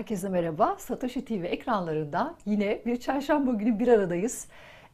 Herkese merhaba. Satoshi TV ekranlarında yine bir çarşamba günü bir aradayız.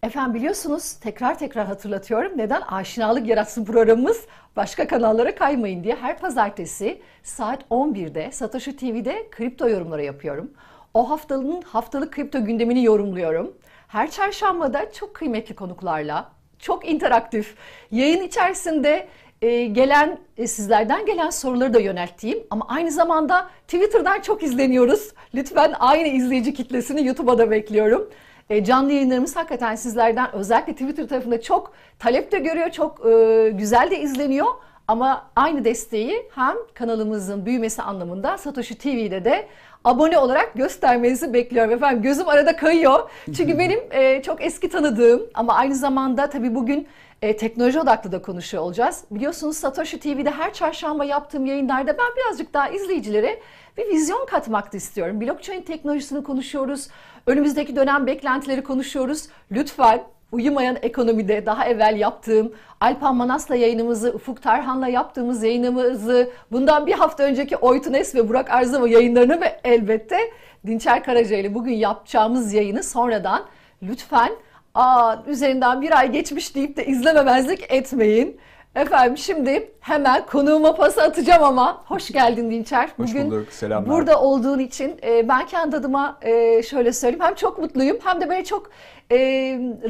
Efendim biliyorsunuz tekrar tekrar hatırlatıyorum neden aşinalık yaratsın programımız başka kanallara kaymayın diye her pazartesi saat 11'de Satoshi TV'de kripto yorumları yapıyorum. O haftanın haftalık kripto gündemini yorumluyorum. Her çarşambada çok kıymetli konuklarla, çok interaktif, yayın içerisinde e, gelen e, sizlerden gelen soruları da yönelttiğim ama aynı zamanda Twitter'dan çok izleniyoruz. Lütfen aynı izleyici kitlesini YouTube'a da bekliyorum. E, canlı yayınlarımız hakikaten sizlerden özellikle Twitter tarafında çok talep de görüyor, çok e, güzel de izleniyor. Ama aynı desteği hem kanalımızın büyümesi anlamında Satoshi TV'de de abone olarak göstermenizi bekliyorum efendim. Gözüm arada kayıyor. Çünkü benim e, çok eski tanıdığım ama aynı zamanda tabii bugün e, teknoloji odaklı da konuşuyor olacağız. Biliyorsunuz Satoshi TV'de her çarşamba yaptığım yayınlarda ben birazcık daha izleyicilere bir vizyon katmak da istiyorum. Blockchain teknolojisini konuşuyoruz. Önümüzdeki dönem beklentileri konuşuyoruz. Lütfen Uyumayan Ekonomi'de daha evvel yaptığım Alpan Manas'la yayınımızı, Ufuk Tarhan'la yaptığımız yayınımızı, bundan bir hafta önceki Oytunes ve Burak Arzama yayınlarını ve elbette Dinçer Karaca ile bugün yapacağımız yayını sonradan lütfen aa üzerinden bir ay geçmiş deyip de izlememezlik etmeyin. Efendim şimdi hemen konuğuma pas atacağım ama hoş geldin Dinçer. Hoş Bugün bulduk, selamlar. burada olduğun için e, ben kendi adıma e, şöyle söyleyeyim. Hem çok mutluyum hem de böyle çok e,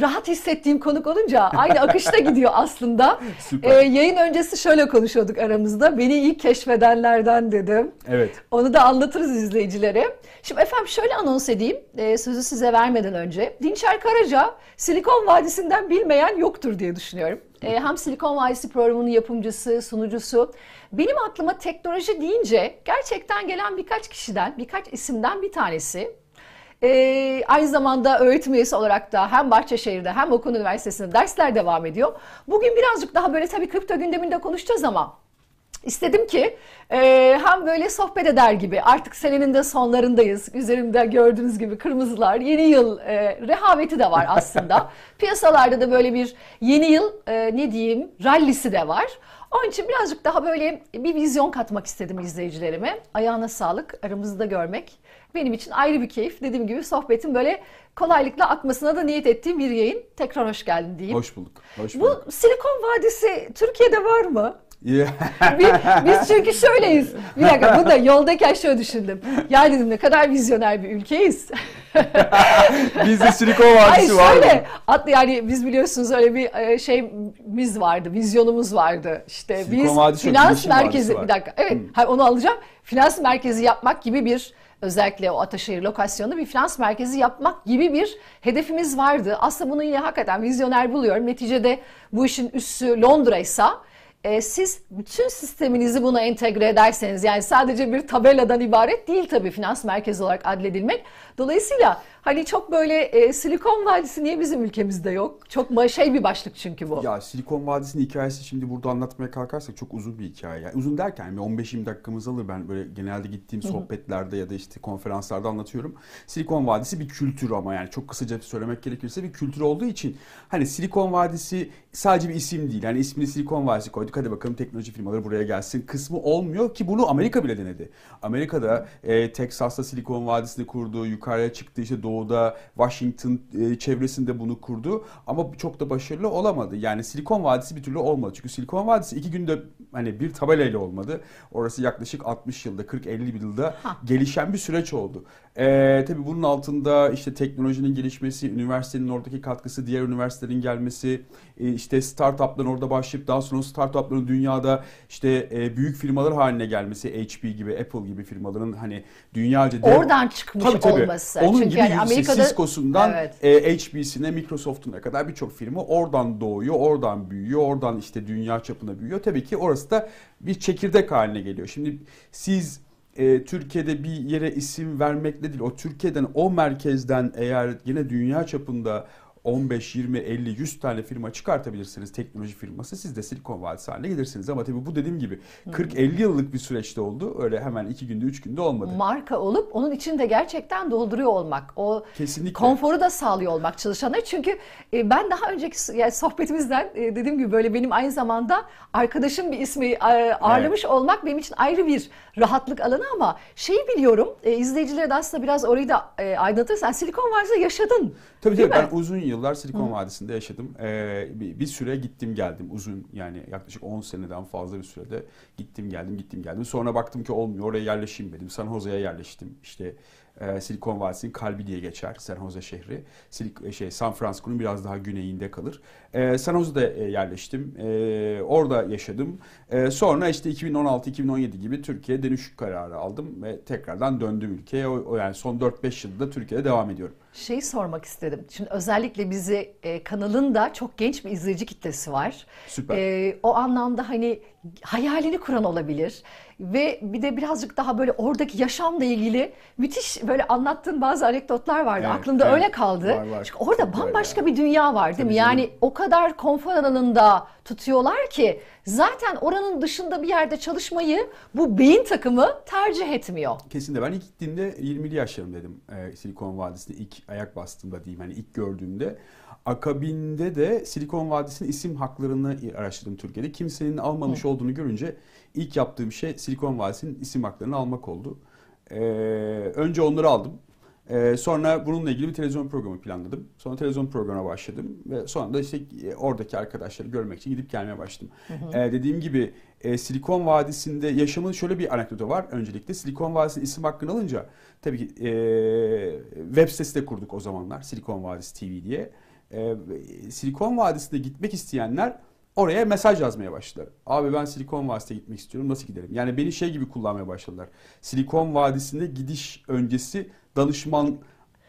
rahat hissettiğim konuk olunca aynı akışta gidiyor aslında. Süper. E, yayın öncesi şöyle konuşuyorduk aramızda. Beni ilk keşfedenlerden dedim. Evet. Onu da anlatırız izleyicilere. Şimdi efendim şöyle anons edeyim. e, sözü size vermeden önce. Dinçer Karaca Silikon Vadisi'nden bilmeyen yoktur diye düşünüyorum. E, hem Silikon Vadisi programının yapımcısı, sunucusu. Benim aklıma teknoloji deyince gerçekten gelen birkaç kişiden, birkaç isimden bir tanesi. E, aynı zamanda öğretim üyesi olarak da hem Bahçeşehir'de hem Okul Üniversitesi'nde dersler devam ediyor. Bugün birazcık daha böyle tabii kripto gündeminde konuşacağız ama İstedim ki e, hem böyle sohbet eder gibi artık senenin de sonlarındayız. Üzerimde gördüğünüz gibi kırmızılar. Yeni yıl e, rehaveti de var aslında. Piyasalarda da böyle bir yeni yıl e, ne diyeyim rallisi de var. Onun için birazcık daha böyle bir vizyon katmak istedim izleyicilerime. Ayağına sağlık, aramızda görmek benim için ayrı bir keyif. Dediğim gibi sohbetin böyle kolaylıkla akmasına da niyet ettiğim bir yayın. Tekrar hoş geldin diyeyim. Hoş bulduk. Hoş bulduk. Bu Silikon Vadisi Türkiye'de var mı? Biz, biz çünkü şöyleyiz. Bir dakika bu da yoldayken şöyle düşündüm. Ya dedim ne kadar vizyoner bir ülkeyiz. Bizde Silikon Vadisi var. şöyle at, yani biz biliyorsunuz öyle bir e, şeyimiz vardı, vizyonumuz vardı. İşte Silikon biz finans merkezi bir dakika. Evet, hayır, onu alacağım. Finans merkezi yapmak gibi bir özellikle o Ataşehir lokasyonu bir finans merkezi yapmak gibi bir hedefimiz vardı. Aslında bunu yine hakikaten vizyoner buluyorum. Neticede bu işin üssü Londra'ysa e, siz bütün sisteminizi buna entegre ederseniz yani sadece bir tabeladan ibaret değil tabii finans merkezi olarak adledilmek. Dolayısıyla hani çok böyle e, Silikon Vadisi niye bizim ülkemizde yok? Çok şey bir başlık çünkü bu. Ya Silikon Vadisi'nin hikayesi şimdi burada anlatmaya kalkarsak çok uzun bir hikaye. Yani uzun derken bir 15-20 dakikamız alır. Ben böyle genelde gittiğim sohbetlerde ya da işte konferanslarda anlatıyorum. Silikon Vadisi bir kültür ama yani çok kısaca söylemek gerekirse bir kültür olduğu için hani Silikon Vadisi sadece bir isim değil. Yani ismini Silikon Vadisi koyduk. Hadi bakalım teknoloji firmaları buraya gelsin kısmı olmuyor ki bunu Amerika bile denedi. Amerika'da e, Texas'ta Silikon Vadisi'ni kurdu. Yukarıya çıktı işte doğuda Washington e, çevresinde bunu kurdu. Ama çok da başarılı olamadı. Yani Silikon Vadisi bir türlü olmadı. Çünkü Silikon Vadisi iki günde hani bir tabelayla olmadı. Orası yaklaşık 60 yılda 40-50 yılda Ha. gelişen bir süreç oldu. Ee, tabii bunun altında işte teknolojinin gelişmesi, üniversitenin oradaki katkısı, diğer üniversitelerin gelmesi, e, işte startupların orada başlayıp daha sonra startupların dünyada işte e, büyük firmalar haline gelmesi, HP gibi, Apple gibi firmaların hani dünyaca dev- Oradan çıkmış Tabii, tabii. olması. Onun Çünkü gibi yani Amerika'da Cisco'sundan Evet. e, HP'sine, Microsoft'una kadar birçok firma oradan doğuyor, oradan büyüyor, oradan işte dünya çapına büyüyor. Tabii ki orası da bir çekirdek haline geliyor. Şimdi siz e, Türkiye'de bir yere isim vermekle değil, o Türkiye'den, o merkezden eğer yine dünya çapında 15, 20, 50, 100 tane firma çıkartabilirsiniz teknoloji firması. Siz de Silikon Vadisi haline gelirsiniz. Ama tabii bu dediğim gibi 40-50 yıllık bir süreçte oldu. Öyle hemen 2 günde 3 günde olmadı. Marka olup onun içinde gerçekten dolduruyor olmak. O Kesinlikle. konforu da sağlıyor olmak çalışanlara. Çünkü e, ben daha önceki yani sohbetimizden e, dediğim gibi böyle benim aynı zamanda arkadaşım bir ismi e, ağırlamış olmak benim için ayrı bir rahatlık alanı ama şeyi biliyorum e, izleyicilere de aslında biraz orayı da e, aydınlatırsan Silikon Vadisi'nde yaşadın. Tabii tabii ben uzun yıllar Silikon Vadisi'nde yaşadım. Ee, bir, bir süre gittim geldim uzun yani yaklaşık 10 seneden fazla bir sürede gittim geldim gittim geldim. Sonra baktım ki olmuyor oraya yerleşeyim dedim. San Jose'ye yerleştim. İşte e, Silikon Vadisi'nin kalbi diye geçer San Jose şehri. Silik, şey San Francisco'nun biraz daha güneyinde kalır. E, San Jose'de e, yerleştim. E, orada yaşadım. E, sonra işte 2016-2017 gibi Türkiye'ye dönüş kararı aldım ve tekrardan döndüm ülkeye. O, o yani son 4-5 yılda Türkiye'de devam ediyorum. Şeyi sormak istedim. Şimdi özellikle bizi e, kanalın da çok genç bir izleyici kitlesi var. Süper. E, o anlamda hani hayalini kuran olabilir ve bir de birazcık daha böyle oradaki yaşamla ilgili müthiş böyle anlattığın bazı anekdotlar vardı. Evet, Aklımda evet. öyle kaldı. Var, var. Çünkü orada Çok bambaşka bir dünya var değil Tabii mi? canım. Yani o kadar konfor alanında tutuyorlar ki zaten oranın dışında bir yerde çalışmayı bu beyin takımı tercih etmiyor. Kesinlikle. Ben ilk gittiğimde 20'li yaşlarımdaydım. Ee, Silikon Vadisi'nde ilk ayak bastığımda diyeyim. Hani ilk gördüğümde. Akabinde de Silikon Vadisi'nin isim haklarını araştırdım Türkiye'de. Kimsenin almamış olduğunu görünce ilk yaptığım şey Silikon Vadisi'nin isim haklarını almak oldu. Ee, önce onları aldım. Ee, sonra bununla ilgili bir televizyon programı planladım. Sonra televizyon programına başladım ve sonra da işte e, oradaki arkadaşları görmek için gidip gelmeye başladım. Ee, dediğim gibi e, Silikon Vadisi'nde yaşamın şöyle bir anekdotu var. Öncelikle Silikon Vadisi'nin isim hakkını alınca tabii ki e, web sitesi de kurduk o zamanlar Silikon Vadisi TV diye. E, Silikon Vadisi'ne gitmek isteyenler oraya mesaj yazmaya başladılar. Abi ben Silikon Vadisi'ne gitmek istiyorum nasıl giderim? Yani beni şey gibi kullanmaya başladılar. Silikon Vadisi'ne gidiş öncesi danışman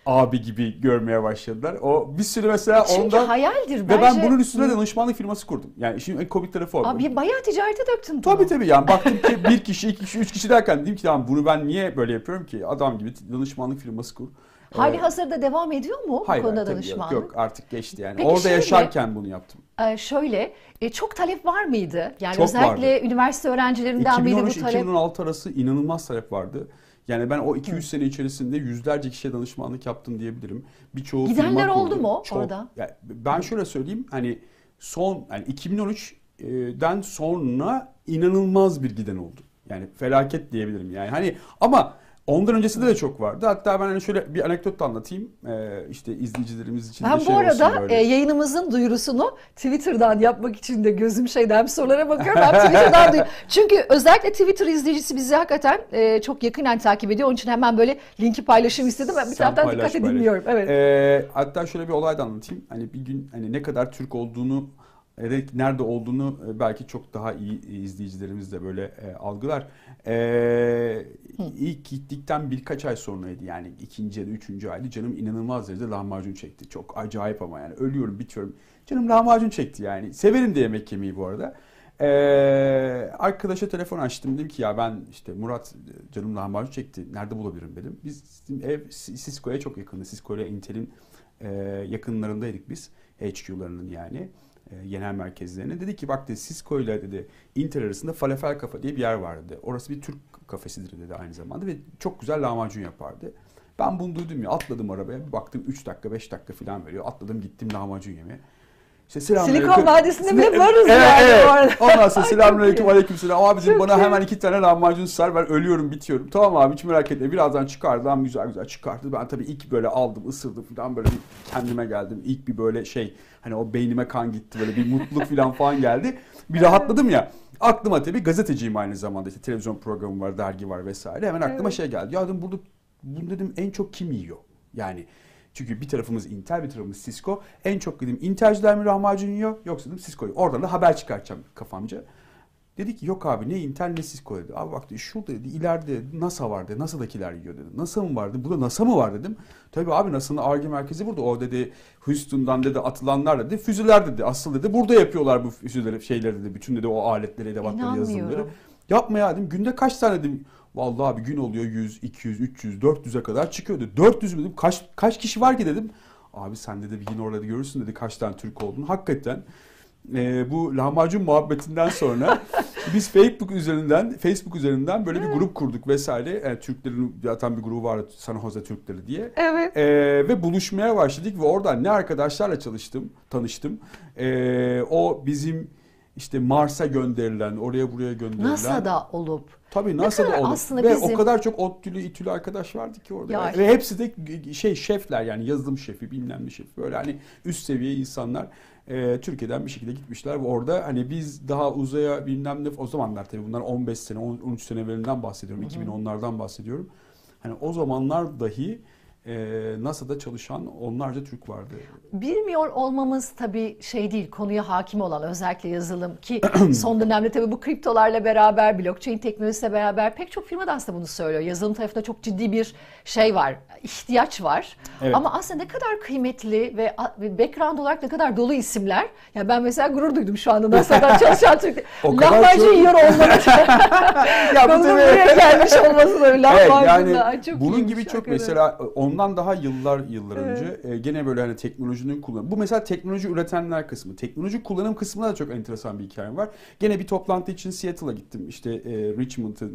abi gibi görmeye başladılar. O bir sürü mesela Çünkü ondan hayaldir ve bence. ben bunun üstüne danışmanlık firması kurdum. Yani işin en komik tarafı o. Abi bayağı ticarete döktün bunu. Tabii tabii yani baktım ki bir kişi, iki kişi, üç kişi derken dedim ki tamam bunu ben niye böyle yapıyorum ki? Adam gibi danışmanlık firması kur. Hali Ee, hazırda devam ediyor mu bu hayır, konuda hayır, tabii yok, danışmanlık? yok artık geçti yani. Peki Orada şöyle- yaşarken bunu yaptım. Ee, şöyle e, çok talep var mıydı? Yani Çok özellikle üniversite öğrencilerinden miydi bu talep? 2013-2016 arası inanılmaz talep vardı. Yani ben o 2-3 sene içerisinde yüzlerce kişiye danışmanlık yaptım diyebilirim. Birçoğu Gidenler oldu mu Çok. orada? Yani ben şöyle söyleyeyim hani son yani 2013'den sonra inanılmaz bir giden oldu. Yani felaket diyebilirim yani. Hani ama ondan öncesinde de çok vardı. Hatta ben hani şöyle bir anekdot da anlatayım. Ee, işte izleyicilerimiz için Ben de şey bu arada e, yayınımızın duyurusunu Twitter'dan yapmak için de gözüm şeyden sorulara bakıyorum. Ben Twitter'dan duyuyorum. Çünkü özellikle Twitter izleyicisi bizi hakikaten e, çok yakından takip ediyor. Onun için hemen böyle linki paylaşım istedim. Ben bir Sen taraftan paylaş, dikkatli paylaş. dinliyorum. Evet. Ee, hatta şöyle bir olay da anlatayım. Hani bir gün hani ne kadar Türk olduğunu nerede olduğunu e, belki çok daha iyi izleyicilerimiz de böyle e, algılar. Ee, ilk gittikten birkaç ay sonraydı yani ikinci ya da üçüncü aydı. Canım inanılmaz derecede lahmacun çekti. Çok acayip ama yani ölüyorum bitiyorum. Canım lahmacun çekti yani. Severim de yemek yemeyi bu arada. Ee, arkadaşa telefon açtım dedim ki ya ben işte Murat canım lahmacun çekti nerede bulabilirim dedim. Biz ev Cisco'ya çok yakındı. Cisco ile Intel'in e, yakınlarındaydık biz. HQ'larının yani e, genel merkezlerine. Dedi ki bak dedi Cisco ile dedi Intel arasında Falafel Kafa diye bir yer vardı. Orası bir Türk kafesidir dedi aynı zamanda ve çok güzel lahmacun yapardı. Ben bunu duydum ya atladım arabaya bir baktım 3 dakika 5 dakika falan veriyor. Atladım gittim lahmacun yemeye. İşte selamünaleyküm. Silikon Vadisi'nde bile varız evet, yani evet. bu arada. Ondan sonra selamünaleyküm çok iyi. aleykümselam. Abicim bana hemen iki tane lahmacun sar ben ölüyorum bitiyorum. Tamam abi hiç merak etme birazdan çıkardı lan güzel güzel çıkardı. Ben tabii ilk böyle aldım ısırdım falan böyle bir kendime geldim. İlk bir böyle şey hani o beynime kan gitti böyle bir mutluluk falan falan geldi. Bir rahatladım ya. Aklıma tabii gazeteciyim aynı zamanda işte televizyon programı var, dergi var vesaire. Hemen aklıma Evet. şey geldi. Ya dedim burada bunu dedim en çok kim yiyor? Yani çünkü bir tarafımız Intel, bir tarafımız Cisco. En çok dedim Intel'ciler mi lahmacun yiyor yoksa dedim Cisco'yu. Oradan da haber çıkartacağım kafamca. Dedi ki yok abi ne Intel ne Cisco dedi. Abi bak dedi şurada dedi ileride dedi, NASA var dedi. NASA'dakiler yiyor dedi. NASA mı var dedi. Burada NASA mı var dedim. Tabii abi NASA'nın ARGE merkezi burada. O dedi Houston'dan dedi atılanlar dedi. Füzeler dedi. Asıl dedi burada yapıyorlar bu füzeleri şeyleri dedi. Bütün dedi o aletleri, edevatları, yazılımları. Yapma ya dedim. Günde kaç tane dedim. Vallahi abi gün oluyor 100, 200, 300, 400'e kadar çıkıyordu. 400 mü dedim. Kaç, kaç kişi var ki dedim. Abi sen dedi bir gün orada görürsün dedi kaç tane Türk olduğunu. Hakikaten e, bu lahmacun muhabbetinden sonra biz Facebook üzerinden Facebook üzerinden böyle bir grup kurduk vesaire. Yani Türklerin zaten bir grubu var San Jose Türkleri diye. Evet. E, ve buluşmaya başladık ve oradan ne arkadaşlarla çalıştım, tanıştım. E, o bizim işte Mars'a gönderilen, oraya buraya gönderilen. NASA'da olup. Tabii NASA'da olup. aslında Ve bizim- o kadar çok ODTÜ'lü, İTÜ'lü arkadaş vardı ki orada. Ya- Ve hepsi de şey şefler yani yazılım şefi, bilmem ne şefi. Böyle hani üst seviye insanlar e, Türkiye'den bir şekilde gitmişler ve orada hani biz daha uzaya bilmem ne o zamanlar tabii bunlar 15 sene, 10 13 sene evvelinden bahsediyorum. 2010'lardan bahsediyorum. Hani o zamanlar dahi e, NASA'da çalışan onlarca Türk vardı. Bilmiyor olmamız tabii şey değil, konuya hakim olan özellikle yazılım ki son dönemde tabii bu kriptolarla beraber, blockchain teknolojisiyle beraber pek çok firma da aslında bunu söylüyor. Yazılım tarafında çok ciddi bir şey var, ihtiyaç var. Evet. Ama aslında ne kadar kıymetli ve background olarak ne kadar dolu isimler. Ya ben mesela gurur duydum şu anda NASA'dan çalışan Türk. Lahmacun çok- yiyor olmanın. ya bu tabii- buraya gelmiş olması da Evet lahmacunla. yani Ay, çok bunun gibi çok mesela ondan daha yıllar yıllar önce e, gene böyle hani teknolojinin kullanımı. Bu mesela teknoloji üretenler kısmı. Teknoloji kullanım kısmında da çok enteresan bir hikayem var. Gene bir toplantı için Seattle'a gittim. İşte e, Richmond'ı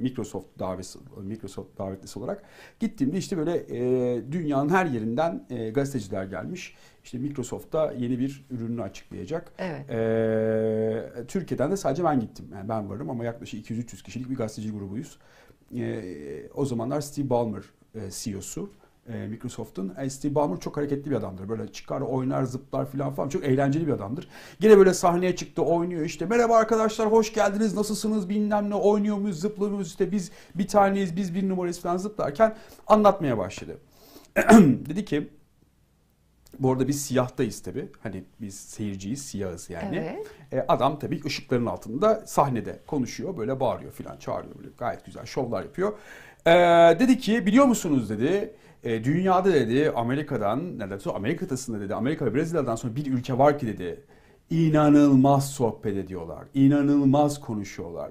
Microsoft davesi Microsoft davetlisi olarak gittiğimde işte böyle e, dünyanın her yerinden e, gazeteciler gelmiş. İşte Microsoft'ta yeni bir ürününü açıklayacak. Evet. Ee, Türkiye'den de sadece ben gittim. Yani ben varım ama yaklaşık 200-300 kişilik bir gazeteci grubuyuz. Ee, o zamanlar Steve Ballmer e, CEO'su e, Microsoft'un. E, Steve Ballmer çok hareketli bir adamdır. Böyle çıkar, oynar, zıplar falan falan. Çok eğlenceli bir adamdır. Gene böyle sahneye çıktı, oynuyor işte. Merhaba arkadaşlar, hoş geldiniz, nasılsınız, bilmem ne, oynuyor muyuz, zıplıyor muyuz, işte biz bir taneyiz, biz bir numarayız falan zıplarken anlatmaya başladı. Dedi ki, bu arada biz siyahtayız tabii. Hani biz seyirciyiz, siyahız yani. Evet. E, adam tabii ışıkların altında sahnede konuşuyor, böyle bağırıyor filan, çağırıyor böyle gayet güzel şovlar yapıyor. E, dedi ki biliyor musunuz dedi. e, dünyada dedi Amerika'dan, neredeyse Amerika kıtasında dedi, Amerika ve Brezilya'dan sonra bir ülke var ki dedi. inanılmaz sohbet ediyorlar, inanılmaz konuşuyorlar.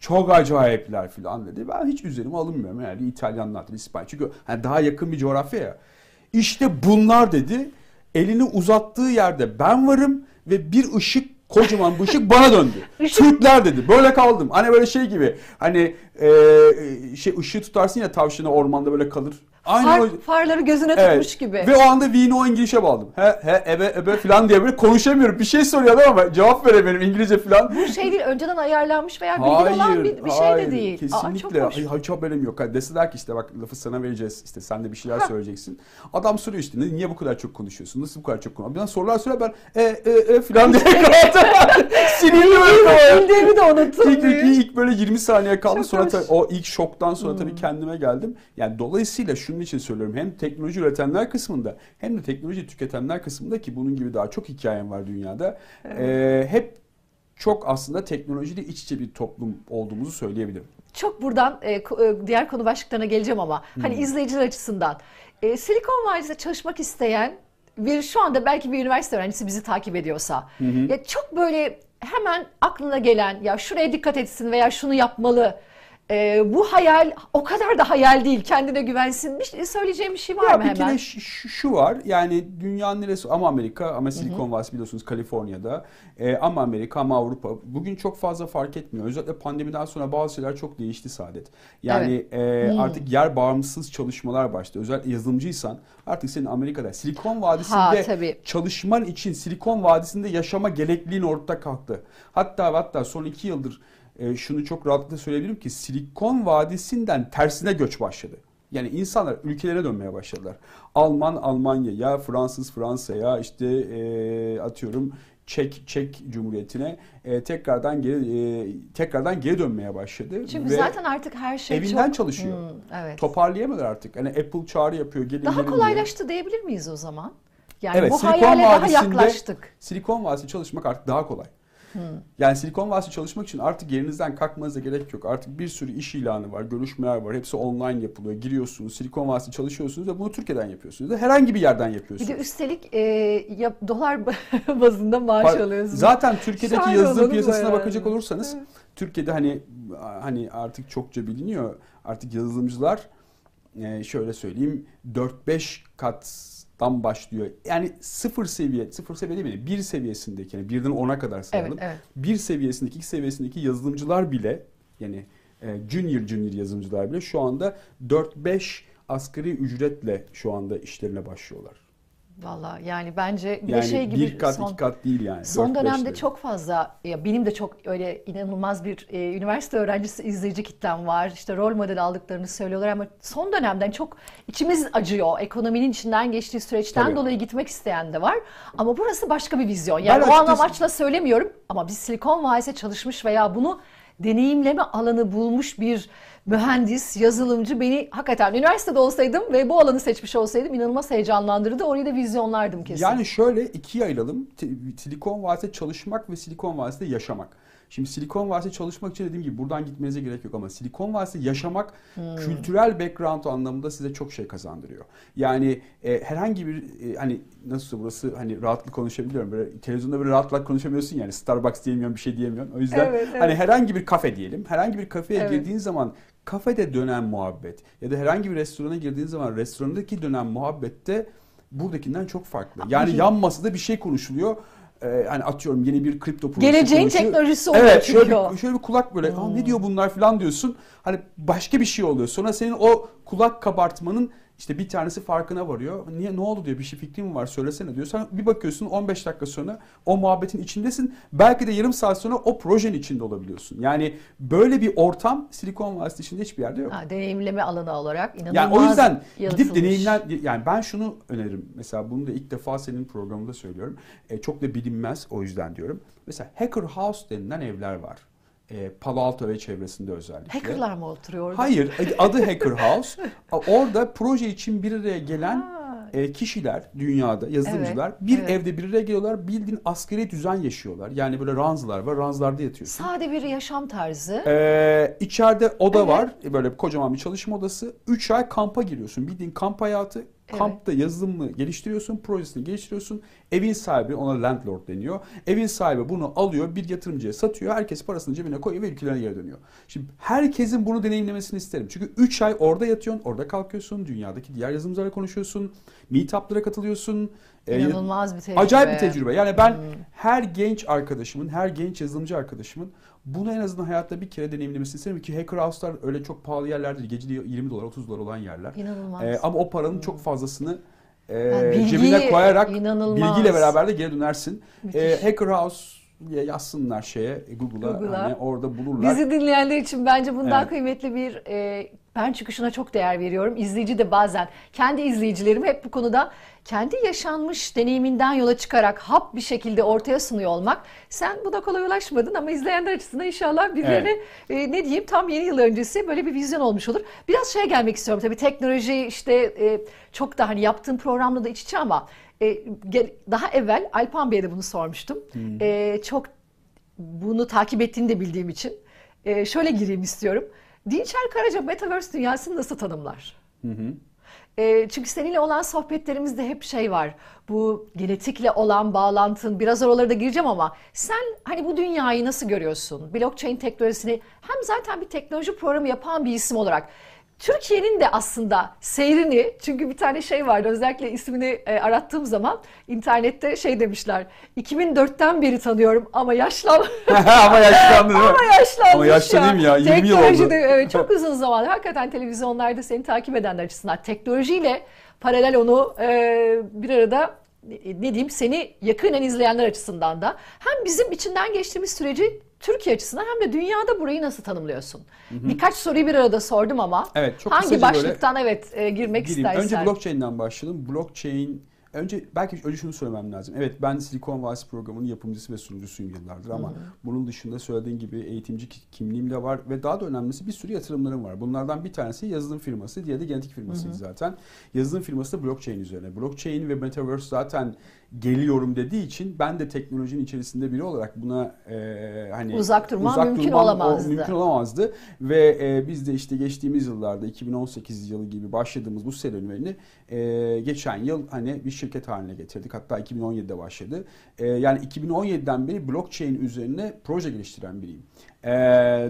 Çok acayipler filan dedi. Ben hiç üzerime alınmıyorum. Yani İtalyanlar, İspanya. Çünkü hani daha yakın bir coğrafya ya. İşte bunlar dedi. Elini uzattığı yerde ben varım ve bir ışık kocaman bir ışık bana döndü. Türkler dedi. Böyle kaldım. Hani böyle şey gibi. Hani e, şey ışığı tutarsın ya tavşanı ormanda böyle kalır. Aynı Far, o- farları gözüne Evet. tutmuş gibi. Ve o anda V'ni o İngilizce bağladım. He he ebe ebe falan diye böyle konuşamıyorum. Bir şey soruyor adam ama cevap veremiyorum İngilizce falan. Bu şey değil, önceden ayarlanmış veya bilgi olan bir, bir şey hayır, de değil. Aa, Kesinlikle. çok hoş. Ay, hiç haberim yok. Hani deseler ki işte bak lafı sana vereceğiz. İşte sen de bir şeyler söyleyeceksin. Adam soruyor işte "Ne- niye bu kadar çok konuşuyorsun? Nasıl bu kadar çok konuşuyorsun? Birden sorular soruyor ben e e e falan diye kapattım. Sinirli. Bildiğimi de unuttum. İlk, ilk, ilk böyle 20 saniye kaldı. Çok sonra tabii o ilk şoktan sonra tabii kendime geldim. Yani dolayısıyla şunun için söylüyorum. Hem teknoloji üretenler kısmında hem de teknoloji tüketenler kısmında ki bunun gibi daha çok hikayem var dünyada. Ee, hep çok aslında teknolojiyle iç içe bir toplum olduğumuzu söyleyebilirim. Çok buradan e, e, diğer konu başlıklarına geleceğim ama hani izleyiciler açısından e, Silikon Vadisi'de çalışmak isteyen bir şu anda belki bir üniversite öğrencisi bizi takip ediyorsa ya çok böyle hemen aklına gelen ya şuraya dikkat etsin veya şunu yapmalı. E, bu hayal o kadar da hayal değil. Kendine güvensin. Bir şey- söyleyeceğim bir şey var Ya mı bir hemen? kere şu, şu- var yani dünyanın neresi ama Amerika ama Silikon Vadisi biliyorsunuz Kaliforniya'da e, ama Amerika ama Avrupa bugün çok fazla fark etmiyor. Özellikle pandemiden sonra bazı şeyler çok değişti Saadet. Yani e, artık yer bağımsız çalışmalar başladı. Özellikle yazılımcıysan artık senin Amerika'da Silikon Vadisi'nde Ha, tabii. çalışman için Silikon Vadisi'nde yaşama gerekliliğin ortada kalktı. Hatta hatta son iki yıldır e, şunu çok rahatlıkla söyleyebilirim ki Silikon Vadisi'nden tersine göç başladı. Yani insanlar ülkelerine dönmeye başladılar. Alman Almanya'ya, Fransız Fransa'ya, işte e, atıyorum Çek Çek Cumhuriyeti'ne e, tekrardan geri e, tekrardan geri dönmeye başladı. Çünkü Ve zaten artık her şey evinden çok... çalışıyor. Hmm, evet. Toparlayamadılar artık. Hani Apple çağrı yapıyor. Gelin Daha gelin diye. kolaylaştı diyebilir miyiz o zaman? Yani Evet, bu Silikon hayale daha Vadisi'nde- yaklaştık. Silikon Vadisi çalışmak artık daha kolay. Yani Silikon Vadisi çalışmak için artık yerinizden kalkmanıza gerek yok. Artık bir sürü iş ilanı var, görüşmeler var. Hepsi online yapılıyor. Giriyorsunuz, Silikon Vadisi çalışıyorsunuz ve bunu Türkiye'den yapıyorsunuz. Ve herhangi bir yerden Bir yapıyorsunuz. de üstelik e, ya, dolar bazında maaş Par- alıyorsunuz. Zaten Türkiye'deki Şahane yazılım piyasasına yani. bakacak olursanız Türkiye'de hani hani artık çokça biliniyor. Artık yazılımcılar e, şöyle söyleyeyim 4-5 kat dan başlıyor. Yani sıfır seviye, sıfır seviye değil mi? Bir seviyesindeki, yani birden ona kadar sayalım. Evet, evet. Bir seviyesindeki, iki seviyesindeki yazılımcılar bile yani e, junior junior yazılımcılar bile şu anda 4-5 asgari ücretle şu anda işlerine başlıyorlar. Valla yani bence bir Yani şey gibi bir kat son, iki kat değil yani. son 4-5 dönemde de. çok fazla ya benim de çok öyle inanılmaz bir e, üniversite öğrencisi izleyici kitlem var. İşte rol model aldıklarını söylüyorlar ama son dönemden çok içimiz acıyor. Ekonominin içinden geçtiği süreçten Tabii. dolayı gitmek isteyen de var. Ama burası başka bir vizyon. Yani Ben o açıkçası- amaçla söylemiyorum ama biz Silikon Vadisi'ne çalışmış veya bunu deneyimleme alanı bulmuş bir mühendis, yazılımcı beni hakikaten üniversitede olsaydım ve bu alanı seçmiş olsaydım inanılmaz heyecanlandırdı. Orayı da vizyonlardım kesin. Yani şöyle ikiye ayıralım. Silikon Vadisi'de çalışmak ve Silikon Vadisi'de yaşamak. Şimdi Silikon Vadisi'de çalışmak için dediğim gibi buradan gitmenize gerek yok ama Silikon Vadisi'de yaşamak Hmm. kültürel background anlamında size çok şey kazandırıyor. Yani e, herhangi bir e, hani nasıl burası hani rahatlık konuşabiliyorum. Böyle televizyonda böyle rahat rahat konuşamıyorsun yani Starbucks diyemiyorsun bir şey diyemiyorsun. O yüzden Evet, evet. hani herhangi bir kafe diyelim. Herhangi bir kafeye Evet. girdiğin zaman kafede dönen muhabbet ya da herhangi bir restorana girdiğin zaman restorandaki dönen muhabbette buradakinden çok farklı. Yani Ay. yan masada bir şey konuşuluyor. Ee, hani atıyorum yeni bir kripto projesi Geleceğin konuşuyor. teknolojisi oluyor Evet, çünkü şöyle o. bir, şöyle bir kulak böyle Hmm. ne diyor bunlar falan diyorsun. Hani başka bir şey oluyor. Sonra senin o kulak kabartmanın işte bir tanesi farkına varıyor. Niye ne oldu diyor. Bir şey fikrin mi var söylesene diyor. Sen bir bakıyorsun 15 dakika sonra o muhabbetin içindesin. Belki de yarım saat sonra o projenin içinde olabiliyorsun. Yani böyle bir ortam Silikon Vadisi dışında hiçbir yerde yok. Ha, deneyimleme alanı olarak inanılmaz Yani o yüzden yaratılmış. gidip deneyimler yani ben şunu öneririm. Mesela bunu da ilk defa senin programında söylüyorum. E, çok da bilinmez o yüzden diyorum. Mesela Hacker House denilen evler var. E, Palo Alto ve çevresinde özellikle. Hackerlar mı oturuyor orada? Hayır, adı Hacker House. Orada proje için bir araya gelen Ha. e, kişiler dünyada, yazılımcılar Evet, bir evet. evde bir araya geliyorlar. Bildiğin askeri düzen yaşıyorlar. Yani böyle ranzlar var, ranzlarda yatıyorsun. Sade bir yaşam tarzı. Ee, içeride oda Evet. var. Böyle kocaman bir çalışma odası. 3 ay kampa giriyorsun. Bildiğin kamp hayatı. Evet. Kampta yazılımını geliştiriyorsun, projesini geliştiriyorsun. Evin sahibi, ona landlord deniyor. Evin sahibi bunu alıyor, bir yatırımcıya satıyor. Herkes parasını cebine koyuyor ve ülkelerine geri dönüyor. Şimdi herkesin bunu deneyimlemesini isterim. Çünkü 3 ay orada yatıyorsun, orada kalkıyorsun. Dünyadaki diğer yazılımcılarla konuşuyorsun. Meetup'lara katılıyorsun. Ee, İnanılmaz bir tecrübe. Acayip bir tecrübe. Yani ben Hmm. her genç arkadaşımın, her genç yazılımcı arkadaşımın bunu en azından hayatta bir kere deneyimlemesini isterim ki Hacker House'lar öyle çok pahalı yerler değil. Gece 20 dolar, 30 dolar olan yerler. İnanılmaz. Ee, ama o paranın çok fazlasını e, Yani bilgi cebine koyarak inanılmaz. bilgiyle beraber de geri dönersin. Müthiş. Ee, Hacker House yazsınlar şeye Google'a, Google'a. hani orada bulurlar. Bizi dinleyenler için bence bundan Evet. kıymetli bir e, ben çıkışına çok değer veriyorum. İzleyici de bazen kendi izleyicilerim hep bu konuda kendi yaşanmış deneyiminden yola çıkarak hap bir şekilde ortaya sunuyor olmak. Sen buna kolay ulaşmadın ama izleyenler açısından inşallah birilerine e, ne diyeyim tam yeni yıl öncesi böyle bir vizyon olmuş olur. Biraz şeye gelmek istiyorum tabii teknoloji işte e, çok da hani yaptığım programla da iç içe ama e, daha evvel Alpan Bey'e de bunu sormuştum. E, çok bunu takip ettiğini de bildiğim için e, şöyle gireyim istiyorum. Dinçer Karaca Metaverse dünyasını nasıl tanımlar? Hı hı. E, çünkü seninle olan sohbetlerimizde hep şey var. Bu genetikle olan bağlantın biraz oralara da gireceğim ama sen hani bu dünyayı nasıl görüyorsun? Blockchain teknolojisini hem zaten bir teknoloji programı yapan bir isim olarak Türkiye'nin de aslında seyrini çünkü bir tane şey vardı özellikle ismini e, arattığım zaman internette şey demişler 2004'ten beri tanıyorum ama yaşlan ama yaşlandı ama yaşlanmış Ama yaşlanayım ya, 20 yıl oldu. Evet, çok uzun zaman. Hakikaten televizyonlarda seni takip edenler açısından teknolojiyle paralel onu e, bir arada ne diyeyim seni yakinen izleyenler açısından da hem bizim içinden geçtiğimiz süreci Türkiye açısından hem de dünyada burayı nasıl tanımlıyorsun? Birkaç soruyu bir arada sordum ama Evet, çok hangi başlıktan evet e, girmek Gireyim. istersen. Önce blockchain'den başlayalım. Blockchain önce belki önce şunu söylemem lazım. Evet ben Silikon Vadisi programının yapımcısı ve sunucusuyum yıllardır ama bunun dışında söylediğin gibi eğitimci ki- kimliğim de var ve daha da önemlisi bir sürü yatırımlarım var. Bunlardan bir tanesi yazılım firması, diğeri de genetik firmasıydı zaten. Yazılım firması da blockchain üzerine. Blockchain ve metaverse zaten geliyorum dediği için ben de teknolojinin içerisinde biri olarak buna e, hani Uzak durmam mümkün olamazdı. o mümkün olamazdı ve e, biz de işte geçtiğimiz yıllarda 2018 yılı gibi başladığımız bu serüvenini e, geçen yıl hani bir şirket haline getirdik. Hatta 2017'de başladı. E, yani 2017'den beri blockchain üzerine proje geliştiren biriyim. E,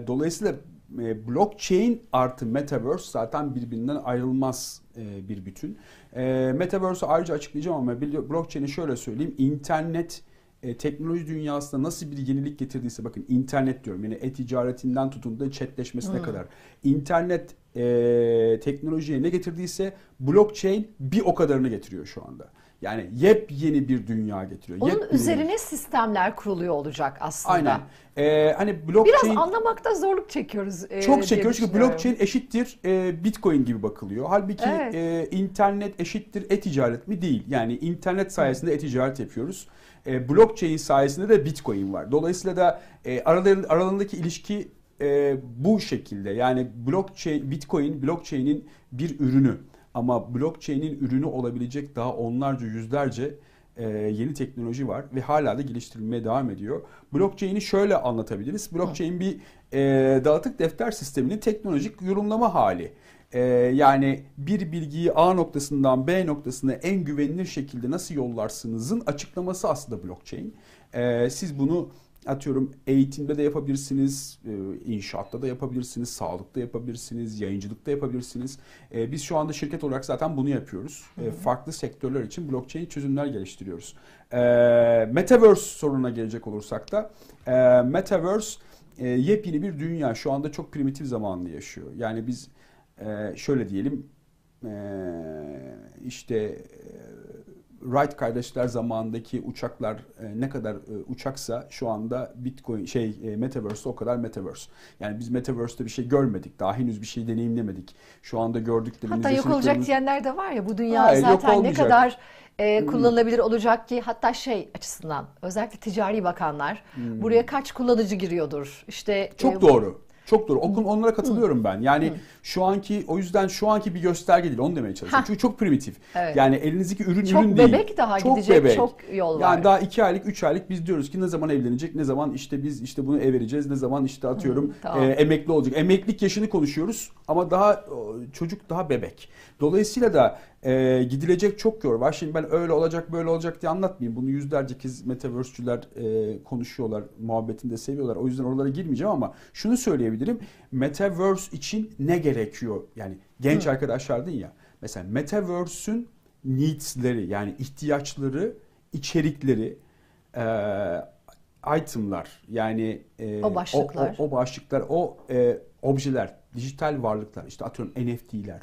dolayısıyla e, blockchain artı metaverse zaten birbirinden ayrılmaz e, bir bütün. E, metaverse'ü ayrıca açıklayacağım ama blockchain'i şöyle söyleyeyim. İnternet e, teknoloji dünyasında nasıl bir yenilik getirdiyse bakın internet diyorum yani e-ticaretinden tutun da chatleşmesine hmm. kadar internet e, teknolojiye ne getirdiyse blockchain bir o kadarını getiriyor şu anda. Yani yepyeni bir dünya getiriyor. Onun yepyeni üzerine sistemler kuruluyor olacak aslında. Aynen. Ee, hani blockchain biraz anlamakta zorluk çekiyoruz. E, çok çekiyoruz çünkü blockchain eşittir e, Bitcoin gibi bakılıyor. Halbuki evet. e, internet eşittir e-ticaret mi değil. Yani internet sayesinde e-ticaret yapıyoruz. E, blockchain sayesinde de Bitcoin var. Dolayısıyla da e, aralarında, aralarındaki ilişki e, bu şekilde. Yani blockchain Bitcoin blockchain'in bir ürünü. Ama blockchain'in ürünü olabilecek daha onlarca yüzlerce e, yeni teknoloji var ve hala da geliştirilmeye devam ediyor. Blockchain'i şöyle anlatabiliriz. Blockchain bir e, dağıtık defter sisteminin teknolojik yorumlama hali. E, yani bir bilgiyi A noktasından B noktasına en güvenilir şekilde nasıl yollarsınızın açıklaması aslında blockchain. E, siz bunu atıyorum eğitimde de yapabilirsiniz, e, inşaatta da yapabilirsiniz, sağlıkta yapabilirsiniz, yayıncılıkta yapabilirsiniz. E, biz şu anda şirket olarak zaten bunu yapıyoruz. Hı e, hı. Farklı sektörler için blockchain çözümler geliştiriyoruz. Metaverse sorununa gelecek olursak da Metaverse yepyeni bir dünya. Şu anda çok primitif zamanlı yaşıyor. Yani biz şöyle diyelim işte Wright kardeşler zamanındaki uçaklar e, ne kadar e, uçaksa şu anda Bitcoin şey e, Metaverse o kadar Metaverse. Yani biz Metaverse'te bir şey görmedik. Daha henüz bir şey deneyimlemedik. Şu anda gördüklerimiz Hatta yok olacak diyenler de var ya bu dünya Hayır, zaten ne kadar e, hmm. kullanılabilir olacak ki hatta şey açısından özellikle ticari bakanlar hmm. buraya kaç kullanıcı giriyordur. İşte Çok e, doğru. Çok doğru. Okun onlara katılıyorum ben. Yani şu anki o yüzden şu anki bir gösterge değil. Onu demeye çalışıyorum. Çünkü çok primitif. Evet. Yani elinizdeki ürün çok ürün değil. Çok bebek daha çok gidecek bebek. çok yol var. Yani daha iki aylık, üç aylık biz diyoruz ki ne zaman evlenecek, ne zaman işte biz işte bunu ev vereceğiz, ne zaman işte atıyorum Hı, tamam. e, emekli olacak. Emeklilik yaşını konuşuyoruz ama daha çocuk daha bebek. Dolayısıyla da e, gidilecek çok yol var. Şimdi ben öyle olacak böyle olacak diye anlatmayayım. Bunu yüzlerce kez metaverse'cüler e, konuşuyorlar, muhabbetinde seviyorlar. O yüzden oralara girmeyeceğim ama şunu söyleyebilirim. Metaverse için ne gerekiyor? Yani genç Hı. arkadaşlardın ya. Mesela metaverse'ün needs'leri yani ihtiyaçları, içerikleri, e, itemlar yani e, o başlıklar, o, o, o başlıklar, o e, objeler, dijital varlıklar, işte atıyorum NFT'ler,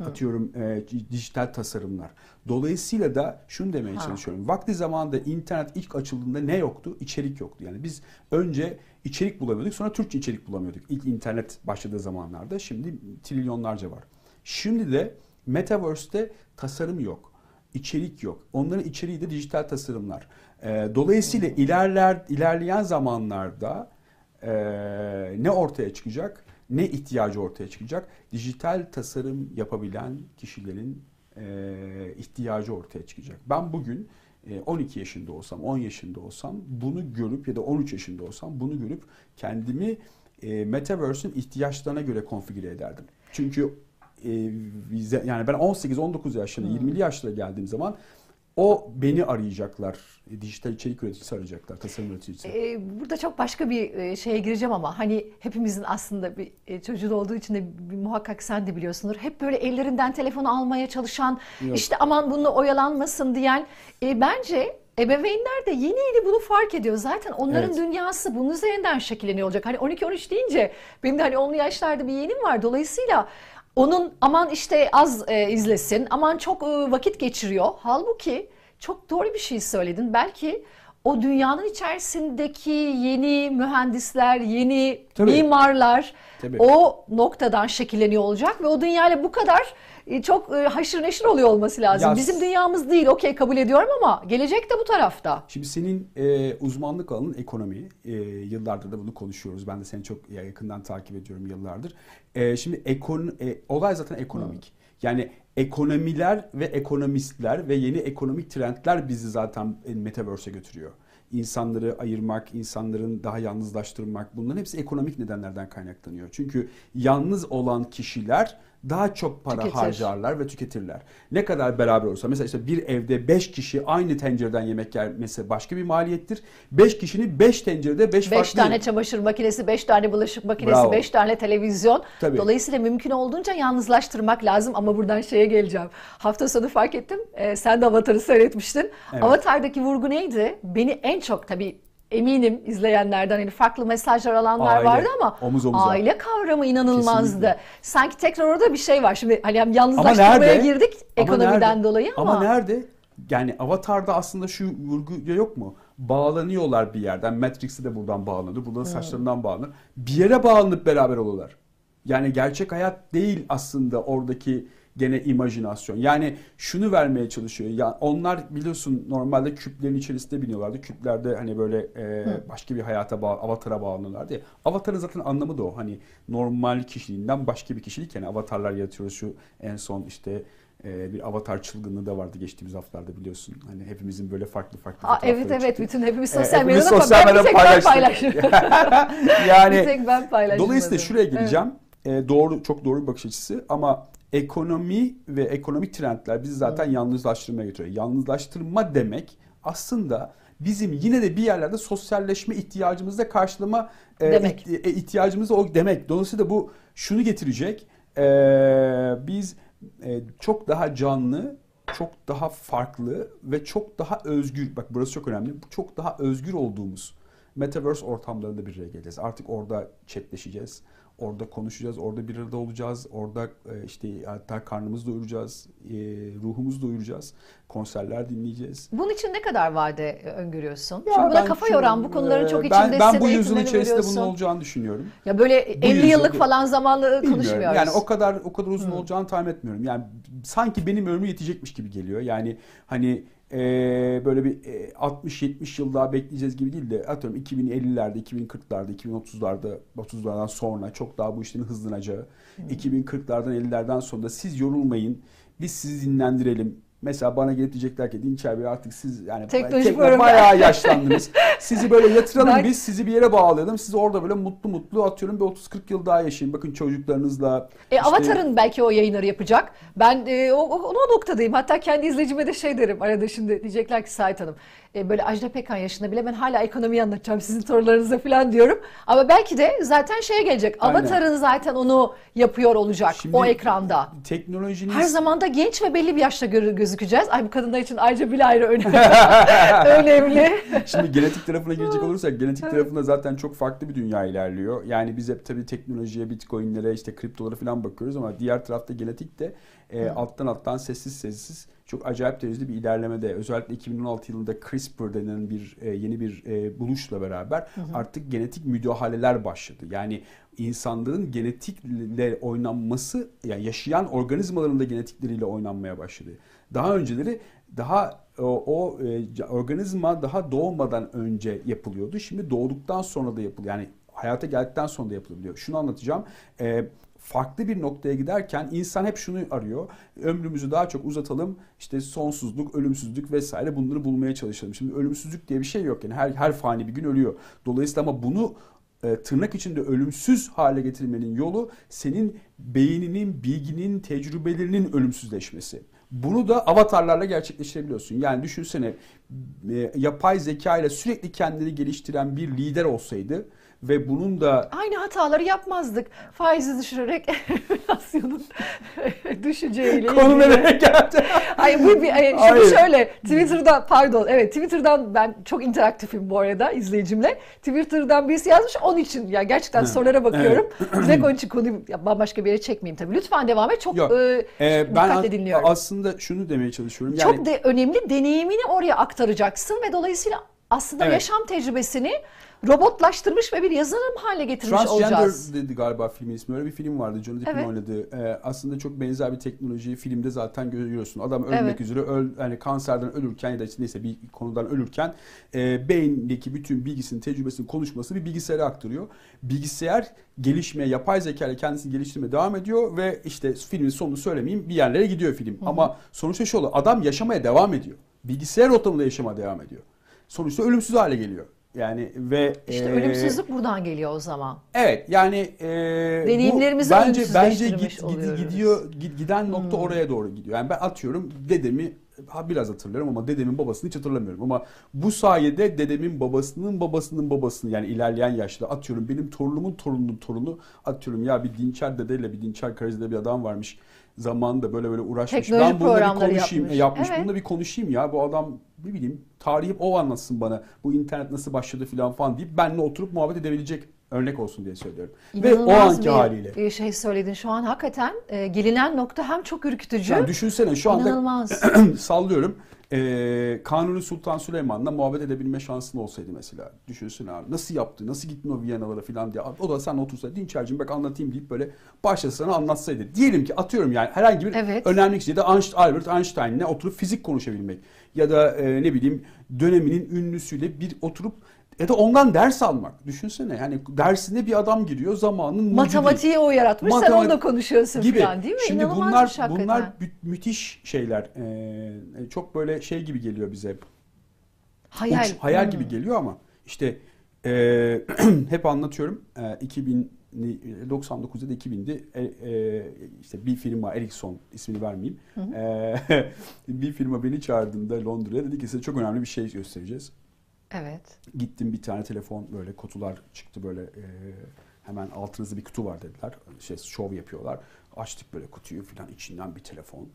Atıyorum e, dijital tasarımlar. Dolayısıyla da şunu demeye ha. çalışıyorum. Vakti zamanında internet ilk açıldığında ne yoktu? İçerik yoktu. Yani biz önce içerik bulamıyorduk sonra Türkçe içerik bulamıyorduk. İlk internet başladığı zamanlarda. Şimdi trilyonlarca var. Şimdi de Metaverse'te tasarım yok. içerik yok. Onların içeriği de dijital tasarımlar. E, dolayısıyla ilerler ilerleyen zamanlarda e, ne ortaya çıkacak? Ne ihtiyacı ortaya çıkacak? Dijital tasarım yapabilen kişilerin e, ihtiyacı ortaya çıkacak. Ben bugün 12 e, yaşında olsam, 10 yaşında olsam bunu görüp ya da 13 yaşında olsam bunu görüp kendimi e, Metaverse'ün ihtiyaçlarına göre konfigüre ederdim. Çünkü e, yani ben 18-19 yaşlarında, hmm. 20'li yaşlara geldiğim zaman o beni arayacaklar. E, dijital içerik üreticisi arayacaklar, tasarım üreticisi. Ee, burada çok başka bir e, şeye gireceğim ama hani hepimizin aslında bir e, çocuğu olduğu için de bir, muhakkak sen de biliyorsundur. Hep böyle ellerinden telefonu almaya çalışan, Yok. işte aman bununla oyalanmasın diyen. E, bence Ebeveynler de yeni yeni bunu fark ediyor. Zaten onların evet. dünyası bunun üzerinden şekilleniyor olacak. Hani 12-13 deyince benim de hani 10'lu yaşlarda bir yeğenim var. Dolayısıyla onun aman işte az e, izlesin, aman çok e, vakit geçiriyor. Halbuki çok doğru bir şey söyledin. Belki o dünyanın içerisindeki yeni mühendisler, yeni Tabii. mimarlar Tabii. o noktadan şekilleniyor olacak ve o dünyayla bu kadar çok e, haşır neşir oluyor olması lazım. Ya, Bizim dünyamız değil okey kabul ediyorum ama gelecek de bu tarafta. Şimdi senin e, uzmanlık alanın ekonomi. E, yıllardır da bunu konuşuyoruz. Ben de seni çok yakından takip ediyorum yıllardır. E, şimdi ekon, e, olay zaten ekonomik. Hı. Yani ekonomiler ve ekonomistler ve yeni ekonomik trendler bizi zaten metaverse'e götürüyor. İnsanları ayırmak, insanların daha yalnızlaştırmak bunların hepsi ekonomik nedenlerden kaynaklanıyor. Çünkü yalnız olan kişiler daha çok para Tüketir. harcarlar ve tüketirler. Ne kadar beraber olsa mesela işte bir evde 5 kişi aynı tencereden yemek yermesi başka bir maliyettir. 5 kişinin 5 tencerede 5 Beş farklı tane çamaşır makinesi, beş tane bulaşık makinesi, Bravo. beş tane televizyon. Tabii. Dolayısıyla mümkün olduğunca yalnızlaştırmak lazım ama buradan şeye geleceğim. Hafta sonu fark ettim. e, sen de Avatar'ı seyretmiştin. Evet. Avatar'daki vurgu neydi? Beni en çok tabii eminim izleyenlerden hani farklı mesajlar alanlar Aile, vardı ama omuz omuza. aile kavramı inanılmazdı. Kesinlikle. Sanki tekrar orada bir şey var. Şimdi hani Ama yalnızlaştırmaya nerede? girdik Ama ekonomiden nerede? dolayı ama, Ama nerede? Yani Avatar'da aslında şu vurgu yok mu? Bağlanıyorlar bir yerden. Matrix'e de buradan bağlanıyor. Burada da saçlarından bağlanıyor. Bir yere bağlanıp beraber oluyorlar. Yani gerçek hayat değil aslında oradaki gene imajinasyon. Yani şunu vermeye çalışıyor. Ya onlar biliyorsun normalde küplerin içerisinde biniyorlardı. Küplerde hani böyle e, başka bir hayata bağ, avatara bağlanıyorlardı ya. Avatarın zaten anlamı da o. Hani normal kişiliğinden başka bir kişilik yani avatarlar yaratıyoruz. Şu en son işte e, bir avatar çılgınlığı da vardı geçtiğimiz haftalarda biliyorsun. Hani hepimizin böyle farklı farklı Aa, evet evet çıktı. bütün hepimiz E, sosyal hepimiz medyada sosyal medyada tek ben paylaştık. yani bir tek ben paylaştım. Dolayısıyla şuraya geleceğim. E, doğru çok doğru bir bakış açısı ama ekonomi ve ekonomik trendler bizi zaten yalnızlaştırmaya götürüyor. Yalnızlaştırma demek aslında bizim yine de bir yerlerde sosyalleşme ihtiyacımızı da karşılama e, Demek. e, ihtiyacımız da o demek. Dolayısıyla bu şunu getirecek. E, biz e, çok daha canlı, çok daha farklı ve çok daha özgür. Bak burası çok önemli. Çok daha özgür olduğumuz Metaverse ortamlarında bir araya geleceğiz. Artık orada chatleşeceğiz. Orada konuşacağız, orada bir arada olacağız. Orada e, işte hatta karnımızı doyuracağız, e, ruhumuzu doyuracağız. Konserler dinleyeceğiz. Bunun için ne kadar vade e, öngörüyorsun? Ya Çünkü buna kafa şu- yoran bu konuların çok ben, içindesin. Ben bu yüzyıl içerisinde bunun olacağını düşünüyorum. Ya böyle 50 yüzyıl yıllık falan zamanlı Bilmiyorum. konuşmuyoruz. Yani o kadar o kadar uzun olacağını tahmin etmiyorum. Yani sanki benim ömrüm yetecekmiş gibi geliyor. Yani hani e, böyle bir e, 60-70 yıl daha bekleyeceğiz gibi değil de atıyorum 2050'lerde, 2040'larda, 2030'larda, 30'lardan sonra çok daha bu işlerin hızlanacağı. 2040'lardan 50'lerden sonra siz yorulmayın. Biz sizi dinlendirelim. Mesela bana gelip diyecekler ki Dinçer Bey artık siz yani Teknoloji tekno- bayağı yaşlandınız. Sizi böyle yatıralım Ben- biz sizi bir yere bağlayalım. Siz orada böyle mutlu mutlu atıyorum bir 30-40 yıl daha yaşayın. Bakın çocuklarınızla. E, işte- Avatar'ın belki o yayınları yapacak. Ben e, o, o, o noktadayım. Hatta kendi izleyicime de şey derim. Arada şimdi diyecekler ki Sait Hanım e, böyle Ajda Pekkan yaşında bile ben hala ekonomiyi anlatacağım sizin sorularınıza falan diyorum. Ama belki de zaten şeye gelecek. Avatar'ın zaten onu yapıyor olacak Şimdi o ekranda. Teknolojinin Her zaman da genç ve belli bir yaşta gö- gözükeceğiz. Ay bu kadınlar için ayrıca bir ayrı önemli. önemli. Şimdi genetik tarafına girecek olursak genetik tarafında zaten çok farklı bir dünya ilerliyor. Yani biz hep tabii teknolojiye, bitcoinlere, işte kriptolara falan bakıyoruz ama diğer tarafta genetik de e, alttan alttan sessiz sessiz çok acayip derecede bir ilerlemede. Özellikle 2016 yılında CRISPR denen bir e, yeni bir e, buluşla beraber artık genetik müdahaleler başladı. Yani insanların genetikle oynanması, yani yaşayan organizmaların da genetikleriyle oynanmaya başladı. Daha önceleri daha o, o e, organizma daha doğmadan önce yapılıyordu. Şimdi doğduktan sonra da yapılıyor. Yani hayata geldikten sonra da yapılabiliyor. Şunu anlatacağım. E, farklı bir noktaya giderken insan hep şunu arıyor. Ömrümüzü daha çok uzatalım. İşte sonsuzluk, ölümsüzlük vesaire bunları bulmaya çalışalım. Şimdi ölümsüzlük diye bir şey yok. Yani her her fani bir gün ölüyor. Dolayısıyla ama bunu e, tırnak içinde ölümsüz hale getirmenin yolu senin beyninin, bilginin, tecrübelerinin ölümsüzleşmesi. Bunu da avatarlarla gerçekleştirebiliyorsun. Yani düşünsene e, yapay zeka ile sürekli kendini geliştiren bir lider olsaydı ve bunun da Aynı hataları yapmazdık. Faizi düşürerek enflasyonun düşeceğiyle konu nereye geldi? Hayır bu bir ay, şimdi Hayır. şöyle Twitter'dan pardon evet Twitter'dan ben çok interaktifim bu arada izleyicimle. Twitter'dan birisi yazmış onun için ya gerçekten Hı. sorulara bakıyorum. Direkt onun için konuyu ya, bambaşka bir yere çekmeyeyim tabii. Lütfen devam et. Çok Yok. e, Ee, ben dikkatle dinliyorum. aslında şunu demeye çalışıyorum. Yani çok de önemli deneyimini oraya aktaracaksın ve dolayısıyla aslında Evet. yaşam tecrübesini robotlaştırmış ve bir yazılım hale getirmiş Transgender olacağız. dedi galiba filmin ismi. Öyle bir film vardı. Johnny Depp'in Evet. oynadığı. Ee, aslında çok benzer bir teknolojiyi filmde zaten görüyorsun. Adam ölmek Evet. üzere öl, yani kanserden ölürken ya da işte neyse bir konudan ölürken e, beyindeki bütün bilgisini, tecrübesini, konuşması bir bilgisayara aktarıyor. Bilgisayar gelişmeye, yapay zeka ile kendisini geliştirmeye devam ediyor ve işte filmin sonunu söylemeyeyim bir yerlere gidiyor film. Ama sonuçta şu oluyor. Adam yaşamaya devam ediyor. Bilgisayar ortamında yaşamaya devam ediyor. Sonuçta ölümsüz hale geliyor. Yani ve İşte e, ölümsüzlük buradan geliyor o zaman. Evet yani e, Deneyimlerimizi bu bence bence git. Hmm. gidiyor gid- giden nokta oraya doğru gidiyor. Yani ben atıyorum dedemi ha biraz hatırlarım ama dedemin babasını hiç hatırlamıyorum ama bu sayede dedemin babasının babasının babasını yani ilerleyen yaşta atıyorum benim torunumun torununun torunu atıyorum ya bir dinçer dedeyle bir dinçer karizde bir adam varmış zamanında böyle böyle uğraşmış. Teknoloji ben bununla bir konuşayım. yapmış. E, yapmış. Evet. Bununla bir konuşayım ya. Bu adam ne bileyim tarihi o anlatsın bana. Bu internet nasıl başladı filan falan deyip benimle oturup muhabbet edebilecek örnek olsun diye söylüyorum. Ve o İnanılmaz anki bir haliyle. bir şey söyledin. Şu an hakikaten e, gelinen nokta hem çok ürkütücü. Yani düşünsene şu anda İnanılmaz. sallıyorum. Ee, Kanuni Sultan Süleyman'la muhabbet edebilme şansın olsaydı mesela. Düşünsene abi. Nasıl yaptı? Nasıl gittin o Viyanalara falan diye. O da sen otursa Dinçer'cim bak anlatayım deyip böyle başlasa sana anlatsaydı. Diyelim ki atıyorum yani herhangi bir Evet. önemli kişi Einstein, Albert Einstein'le oturup fizik konuşabilmek. Ya da e, ne bileyim döneminin ünlüsüyle bir oturup ya da ondan ders almak. Düşünsene yani dersine bir adam giriyor zamanın mucidi. Matematiği o yaratmış. Sen Matematik- onunla konuşuyorsun gibi. falan değil mi? Şimdi İnanılmaz bunlar hakikaten. bunlar mü- müthiş şeyler. Ee, çok böyle şey gibi geliyor bize. hayal. Uç, hayal Hmm. gibi geliyor ama işte e, hep anlatıyorum. E, 2000 99'da da 2000'di. E, e, işte bir firma Ericsson ismini vermeyeyim. E, bir firma beni çağırdığında Londra'ya dedi ki size çok önemli bir şey göstereceğiz. Evet. Gittim bir tane telefon böyle kutular çıktı böyle e, hemen altınızda bir kutu var dediler. Şey şov yapıyorlar. Açtık böyle kutuyu filan içinden bir telefon.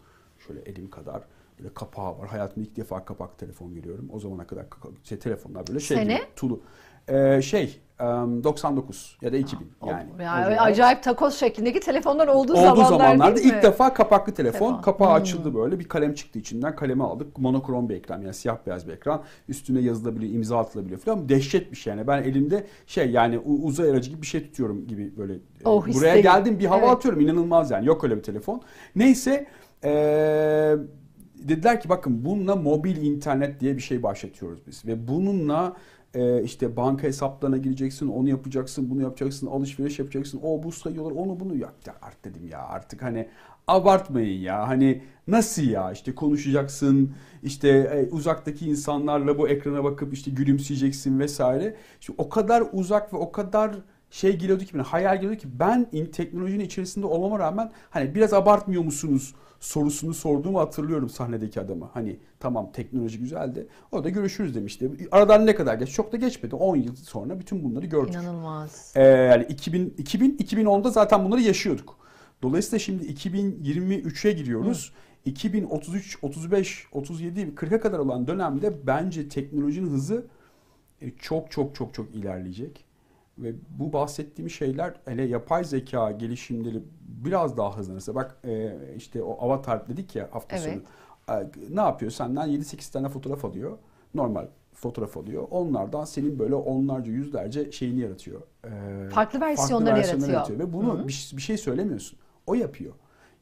Şöyle elim kadar böyle kapağı var. Hayatımda ilk defa kapak telefon görüyorum. O zamana kadar şey, telefonlar böyle şey Sene? gibi tulu. E, şey e, 99 ya da 2000 yani. Yani zaman- acayip takoz şeklindeki telefonlar olduğu, olduğu zamanlar zamanlarda değil mi? ilk defa kapaklı telefon. Telefon. Kapağı Hmm. açıldı böyle. Bir kalem çıktı içinden. Kalemi aldık. Monokrom bir ekran yani siyah beyaz bir ekran. Üstüne yazılabiliyor, imza atılabiliyor falan. Dehşet bir şey yani. Ben elimde şey yani uzay aracı gibi bir şey tutuyorum gibi böyle. e, Oh, Buraya hissediyorum. geldim bir hava Evet. atıyorum. İnanılmaz yani. Yok öyle bir telefon. Neyse eee, dediler ki bakın bununla mobil internet diye bir şey başlatıyoruz biz. Ve bununla e, işte banka hesaplarına gireceksin, onu yapacaksın, bunu yapacaksın, alışveriş yapacaksın, o bu sayıyorlar, onu bunu. Ya, ya artık dedim ya artık hani abartmayın ya. Hani nasıl ya? İşte konuşacaksın işte e, uzaktaki insanlarla bu ekrana bakıp işte gülümseyeceksin vesaire. Şimdi o kadar uzak ve o kadar şey geliyordu ki hayal geliyordu ki ben in, teknolojinin içerisinde olmama rağmen hani biraz abartmıyor musunuz sorusunu sorduğumu hatırlıyorum sahnedeki adama. Hani tamam teknoloji güzeldi. O da görüşürüz demişti. Aradan ne kadar geç? Çok da geçmedi. 10 yıl sonra bütün bunları gördük. İnanılmaz. Ee, yani 2000 2000 2010'da zaten bunları yaşıyorduk. Dolayısıyla şimdi 2023'e giriyoruz. 2033, 35, 37, 40'a kadar olan dönemde bence teknolojinin hızı e, çok çok çok çok ilerleyecek. Ve bu bahsettiğim şeyler hele yapay zeka gelişimleri biraz daha hızlanırsa bak e, işte o avatar dedik ya hafta Evet. sonu. E, Ne yapıyor? Senden 7-8 tane fotoğraf alıyor. Normal fotoğraf alıyor. Onlardan senin böyle onlarca yüzlerce şeyini yaratıyor. E, Farklı versiyonları yaratıyor. Ve bunu bir, bir şey söylemiyorsun. O yapıyor.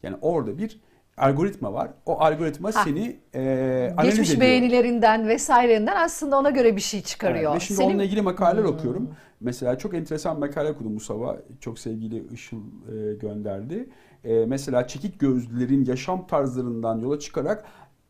Yani orada bir algoritma var. O algoritma Ha. seni e, analiz Geçmiş ediyor. beğenilerinden vesairenden aslında ona göre bir şey çıkarıyor. Evet, ve şimdi Senin- onunla ilgili makaleler Hmm. okuyorum. Mesela çok enteresan makale okudum bu sabah. Çok sevgili Işıl e, gönderdi. E, mesela çekik gözlülerin yaşam tarzlarından yola çıkarak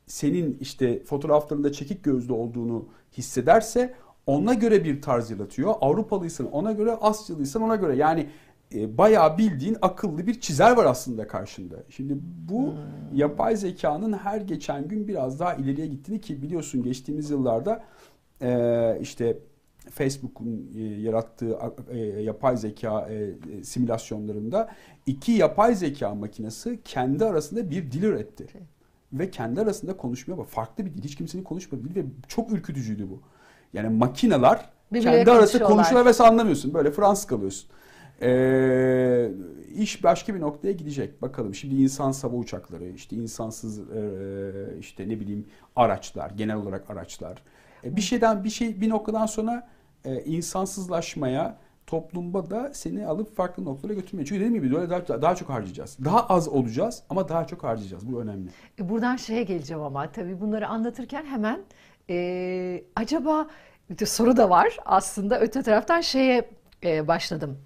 senin işte fotoğraflarında çekik gözlü olduğunu hissederse ona göre bir tarz yaratıyor. Avrupalıysan ona göre, Asyalıysan ona göre. Yani e, bayağı bildiğin akıllı bir çizer var aslında karşında. Şimdi bu yapay zekanın her geçen gün biraz daha ileriye gittiğini ki biliyorsun geçtiğimiz yıllarda e, işte Facebook'un e, yarattığı e, yapay zeka e, simülasyonlarında iki yapay zeka makinesi kendi arasında bir dil üretti. Ve kendi arasında konuşmaya. Farklı bir dil. Hiç kimsenin konuşmadığı dil ve çok ürkütücüydü bu. Yani makineler Birbirleriyle kendi arasında konuşuyorlar. konuşuyorlar ve sen anlamıyorsun. Böyle Fransız kalıyorsun. Ee, iş başka bir noktaya gidecek. Bakalım şimdi insan hava uçakları, işte insansız e, işte ne bileyim araçlar, genel olarak araçlar. E, bir şeyden bir şey bir noktadan sonra e, insansızlaşmaya toplumda da seni alıp farklı noktalara götürmeye. Çünkü dediğim gibi böyle daha, daha çok harcayacağız. Daha az olacağız ama daha çok harcayacağız. Bu önemli. E, Buradan şeye geleceğim ama tabii bunları anlatırken hemen e, acaba bir soru da var aslında öte taraftan şeye e, başladım.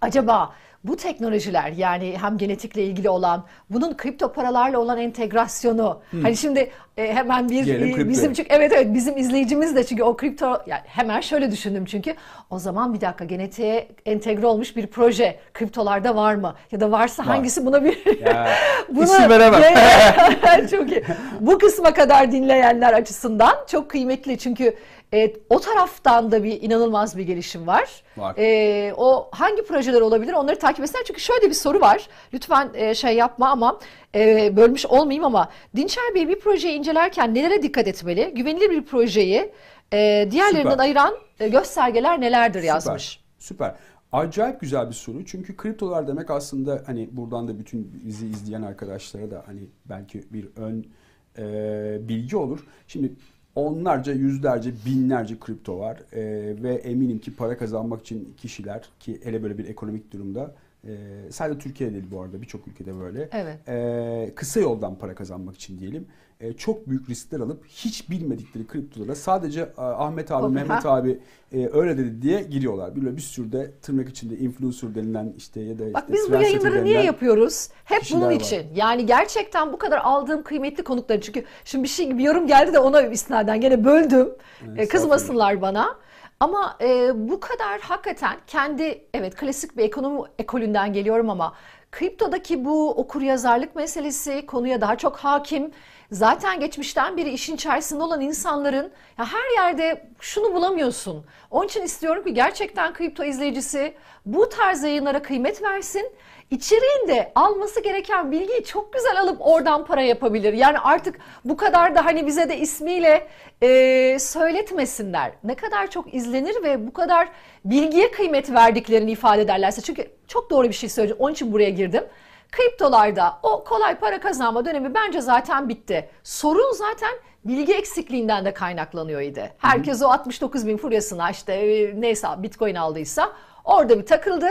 Acaba bu teknolojiler yani hem genetikle ilgili olan bunun kripto paralarla olan entegrasyonu hani şimdi e, hemen bir e, bizim çünkü evet evet bizim izleyicimiz de çünkü o kripto yani hemen şöyle düşündüm çünkü o zaman bir dakika genetiğe entegre olmuş bir proje kriptolarda var mı ya da varsa Var. hangisi buna bir Ya, Buna- isim veremem. çok iyi. Bu kısma kadar dinleyenler açısından çok kıymetli çünkü e, o taraftan da bir inanılmaz bir gelişim var. Var. E, o hangi projeler olabilir onları takip etsinler çünkü şöyle bir soru var. Lütfen e, şey yapma ama e, bölmüş olmayayım ama Dinçer Bey bir projeyi incelerken nelere dikkat etmeli? Güvenilir bir projeyi e, diğerlerinden Süper. ayıran e, göstergeler nelerdir Süper, yazmış. Süper. Acayip güzel bir soru. Çünkü kriptolar demek aslında hani buradan da bütün bizi izleyen arkadaşlara da hani belki bir ön e, bilgi olur. Şimdi onlarca, yüzlerce, binlerce kripto var. E, ve eminim ki para kazanmak için kişiler ki hele böyle bir ekonomik durumda e, sadece Türkiye değil bu arada birçok ülkede böyle. Evet. e, kısa yoldan para kazanmak için diyelim e, çok büyük riskler alıp hiç bilmedikleri kriptolara sadece e, Ahmet abi, Mehmet ha. abi e, öyle dedi diye giriyorlar. Böyle bir sürü de tırnak içinde influencer denilen işte ya da Bak işte biz bu yayınları niye yapıyoruz? Hep bunun var. için. Yani gerçekten bu kadar aldığım kıymetli konukları çünkü şimdi bir şey bir yorum geldi de ona istinaden gene böldüm. Evet, E, kızmasınlar bana. Ama e, bu kadar hakikaten kendi evet klasik bir ekonomi ekolünden geliyorum ama kriptodaki bu okur yazarlık meselesi konuya daha çok hakim. Zaten geçmişten beri işin içerisinde olan insanların ya her yerde şunu bulamıyorsun. Onun için istiyorum ki gerçekten kripto izleyicisi bu tarz yayınlara kıymet versin. İçeriğinde alması gereken bilgiyi çok güzel alıp oradan para yapabilir. Yani artık bu kadar da hani bize de ismiyle e, söyletmesinler. Ne kadar çok izlenir ve bu kadar bilgiye kıymet verdiklerini ifade ederlerse. Çünkü çok doğru bir şey söyleyeceğim. Onun için buraya girdim. Kriptolarda o kolay para kazanma dönemi bence zaten bitti. Sorun zaten bilgi eksikliğinden de kaynaklanıyor idi. Herkes o 69 bin furyasına işte e, neyse bitcoin aldıysa orada bir takıldı.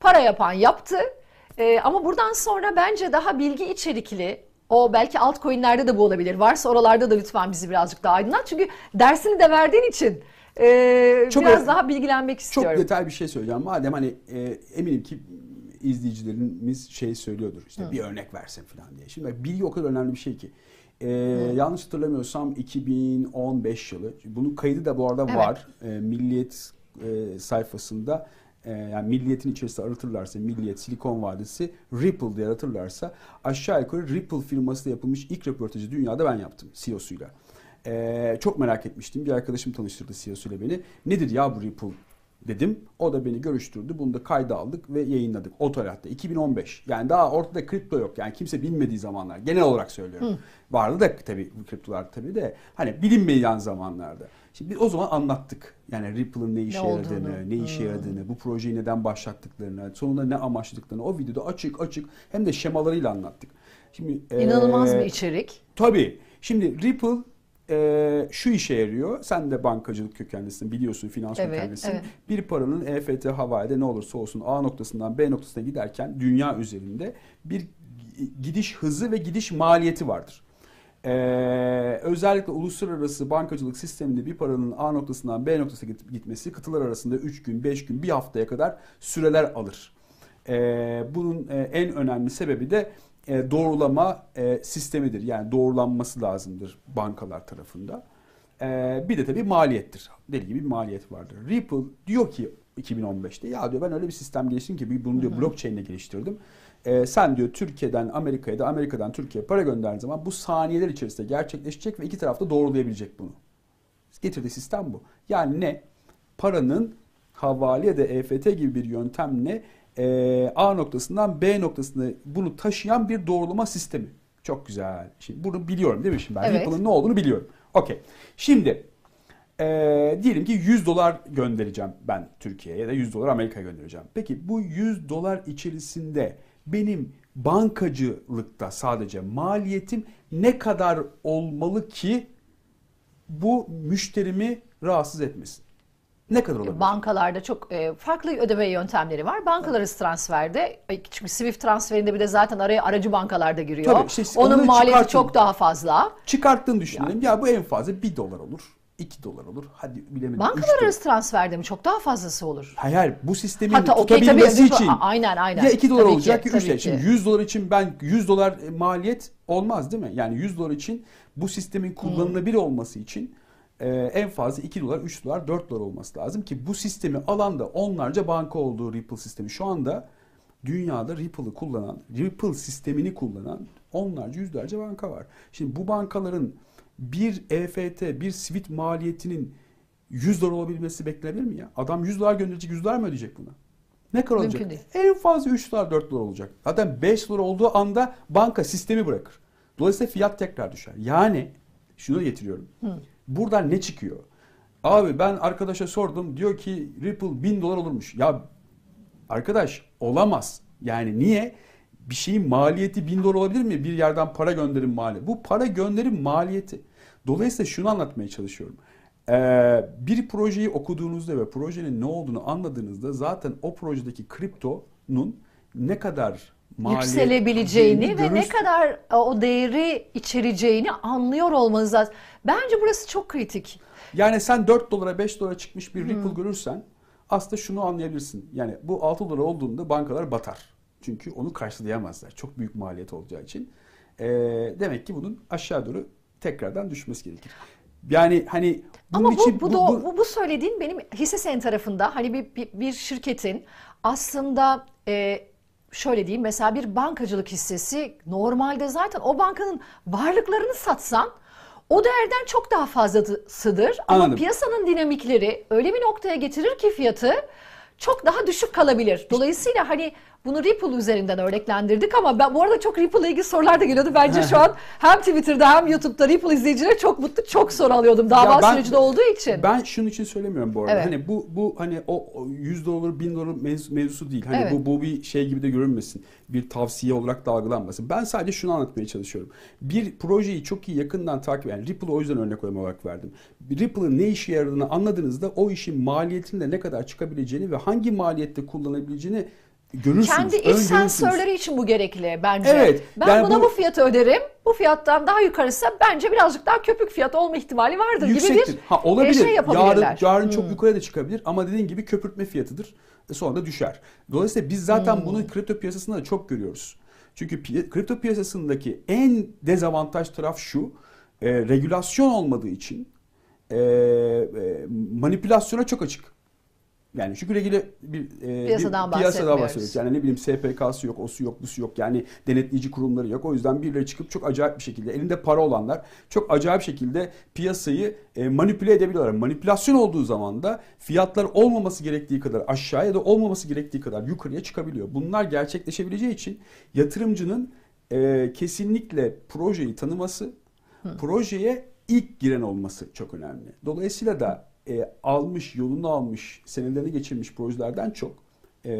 Para yapan yaptı. E, ama buradan sonra bence daha bilgi içerikli o belki altcoin'lerde de bu olabilir. Varsa oralarda da lütfen bizi birazcık daha aydınlat. Çünkü dersini de verdiğin için e, Çok biraz daha bilgilenmek Çok istiyorum. detay bir şey söyleyeceğim. Madem hani e, eminim ki izleyicilerimiz şey söylüyordur. İşte bir örnek versin falan diye. Şimdi bilgi o kadar önemli bir şey ki. E, yanlış hatırlamıyorsam 2015 yılı. Bunun kaydı da bu arada Evet. var. E, Milliyet e, sayfasında e, yani Milliyet'in içerisinde aratırlarsa Milliyet Silikon Vadisi Ripple diye aratırlarsa aşağı yukarı Ripple firmasıyla yapılmış ilk röportajı dünyada ben yaptım CEO'suyla. Ee, çok merak etmiştim. Bir arkadaşım tanıştırdı CEO'suyla beni. Nedir ya bu Ripple dedim. O da beni görüştürdü. Bunu da kayda aldık ve yayınladık. Otolat'ta 2015. Yani daha ortada kripto yok. Yani kimse bilmediği zamanlar. Genel olarak söylüyorum. Vardı da tabii bu kriptolar tabii de hani bilinmeyen zamanlarda. Şimdi biz o zaman anlattık. Yani Ripple'ın ne işe Ne yaradığını, olduğunu. ne işe yaradığını, bu projeyi neden başlattıklarını, sonunda ne amaçladıklarını o videoda açık açık hem de şemalarıyla anlattık. Şimdi İnanılmaz eee, bir içerik. Tabii. Şimdi Ripple e, şu işe yarıyor. Sen de bankacılık kökenlisin biliyorsun finans Evet, kökenlisin. evet. Bir paranın EFT havayede ne olursa olsun A noktasından B noktasına giderken dünya üzerinde bir gidiş hızı ve gidiş maliyeti vardır. Ee, özellikle uluslararası bankacılık sisteminde bir paranın A noktasından B noktasına git- gitmesi kıtalar arasında 3 gün, 5 gün, bir haftaya kadar süreler alır. Ee, bunun e, en önemli sebebi de e, doğrulama e, sistemidir. Yani doğrulanması lazımdır bankalar tarafında. Ee, bir de tabii maliyettir. Deli gibi bir maliyet vardır. Ripple diyor ki 2015'te ya diyor ben öyle bir sistem geliştirdim ki bunu diyor blockchain'le geliştirdim. Ee, sen diyor Türkiye'den Amerika'ya da Amerika'dan Türkiye'ye para gönderdiğin zaman bu saniyeler içerisinde gerçekleşecek ve iki tarafta doğrulayabilecek bunu. Getirdiği sistem bu. Yani ne? Paranın havale ya da EFT gibi bir yöntemle e, A noktasından B noktasına bunu taşıyan bir doğrulama sistemi. Çok güzel. Şimdi bunu biliyorum değil mi şimdi ben? Evet. Ripple'ın ne olduğunu biliyorum. Okey. Şimdi e, diyelim ki 100 dolar göndereceğim ben Türkiye'ye ya da 100 dolar Amerika'ya göndereceğim. Peki bu 100 dolar içerisinde benim bankacılıkta sadece maliyetim ne kadar olmalı ki bu müşterimi rahatsız etmesin? Ne kadar olabilir? Bankalarda çok e, farklı ödeme yöntemleri var. Bankalar arası transferde e, çünkü Swift transferinde bir de zaten araya aracı bankalar da giriyor. Tabii, işte Onun maliyeti çok daha fazla. Çıkarttığını düşünelim. Ya bu en fazla 1 dolar olur. 2 dolar olur. Hadi bilemedim. Bankalar arası transferde mi çok daha fazlası olur? Hayır, hayır bu sistemin Hatta tabii tutabilmesi bu- için aynen aynen. ya 2 dolar Tabii ki, olacak ya 3 tabii dolar. ki. Şimdi 100 dolar için ben 100 dolar maliyet olmaz değil mi? Yani 100 dolar için bu sistemin kullanılabilir olması için e, en fazla 2 dolar, 3 dolar, 4 dolar olması lazım ki bu sistemi alanda onlarca banka olduğu Ripple sistemi. Şu anda dünyada Ripple'ı kullanan, Ripple sistemini kullanan onlarca yüzlerce banka var. Şimdi bu bankaların bir EFT, bir SWIFT maliyetinin 100 dolar olabilmesi beklenebilir mi ya? Adam 100 dolar gönderecek, 100 dolar mı ödeyecek buna? Ne kadar Mümkün olacak? değil. En fazla 3 dolar, 4 dolar olacak. Zaten 5 dolar olduğu anda banka sistemi bırakır. Dolayısıyla fiyat tekrar düşer. Yani şunu getiriyorum. Buradan ne çıkıyor? Abi ben arkadaşa sordum. Diyor ki Ripple 1000 dolar olurmuş. Ya Arkadaş olamaz. Yani niye? Bir şeyin maliyeti bin dolar olabilir mi? Bir yerden para gönderim maliyeti. Bu para gönderim maliyeti. Dolayısıyla şunu anlatmaya çalışıyorum. Ee, bir projeyi okuduğunuzda ve projenin ne olduğunu anladığınızda zaten o projedeki kriptonun ne kadar yükselebileceğini ve ne kadar e, o değeri içereceğini anlıyor olmanız lazım. Bence burası çok kritik. Yani sen 4 dolara 5 dolara çıkmış bir Ripple görürsen aslında şunu anlayabilirsin. Yani bu 6 dolar olduğunda bankalar batar. Çünkü onu karşılayamazlar. Çok büyük maliyet olacağı için. Ee, demek ki bunun aşağı doğru tekrardan düşmesi gerekir. Yani hani bunun Ama için bu, bu, da- bu, bu söylediğin benim hisse senedi tarafında hani bir, bir, bir şirketin aslında e, şöyle diyeyim mesela bir bankacılık hissesi normalde zaten o bankanın varlıklarını satsan o değerden çok daha fazlasıdır. Ama Anladım. piyasanın dinamikleri öyle bir noktaya getirir ki fiyatı çok daha düşük kalabilir. Dolayısıyla hani bunu Ripple üzerinden örneklendirdik ama ben bu arada çok Ripple ile ilgili sorular da geliyordu. Bence şu an hem Twitter'da hem YouTube'da Ripple izleyicileri çok mutlu çok soru alıyordum dava ben- sürecinde olduğu için. Ben şunun için söylemiyorum bu arada. Evet. Hani bu bu hani o o 100 dolar 1000 dolar mevzu, mevzusu değil. Hani Evet. bu bu bir şey gibi de görünmesin. Bir tavsiye olarak da algılanmasın. Ben sadece şunu anlatmaya çalışıyorum. Bir projeyi çok iyi yakından takip yani Ripple'ı o yüzden örnek olarak verdim. Ripple'ın ne işe yaradığını anladığınızda o işin maliyetinin de ne kadar çıkabileceğini ve hangi maliyette kullanabileceğini görürsünüz. Kendi iç sensörleri için bu gerekli bence. Evet, Ben yani buna bu... bu- fiyatı öderim. Bu fiyattan daha yukarısı bence birazcık daha köpük fiyat olma ihtimali vardır gibi Yüksektir. bir ha, olabilir. e, şey yarın yapabilirler. Hmm. yarın çok yukarıya da çıkabilir ama dediğin gibi köpürtme fiyatıdır. E, sonra da düşer. Dolayısıyla biz zaten Hmm. bunu kripto piyasasında da çok görüyoruz. Çünkü pi- kripto piyasasındaki en dezavantaj taraf şu. E, regülasyon olmadığı için e, e, manipülasyona çok açık. Yani çünkü regüle bir, e, Piyasadan bir piyasadan bahsediyoruz. Yani ne bileyim SPK'sı yok, osu yok, busu yok. Yani denetleyici kurumları yok. O yüzden birileri çıkıp çok acayip bir şekilde elinde para olanlar çok acayip şekilde piyasayı e, manipüle edebiliyorlar. Manipülasyon olduğu zaman da fiyatlar olmaması gerektiği kadar aşağıya da olmaması gerektiği kadar yukarıya çıkabiliyor. Bunlar gerçekleşebileceği için yatırımcının e, kesinlikle projeyi tanıması, projeye ilk giren olması çok önemli. Dolayısıyla da e, almış, yolunu almış, senelerini geçirmiş projelerden çok e,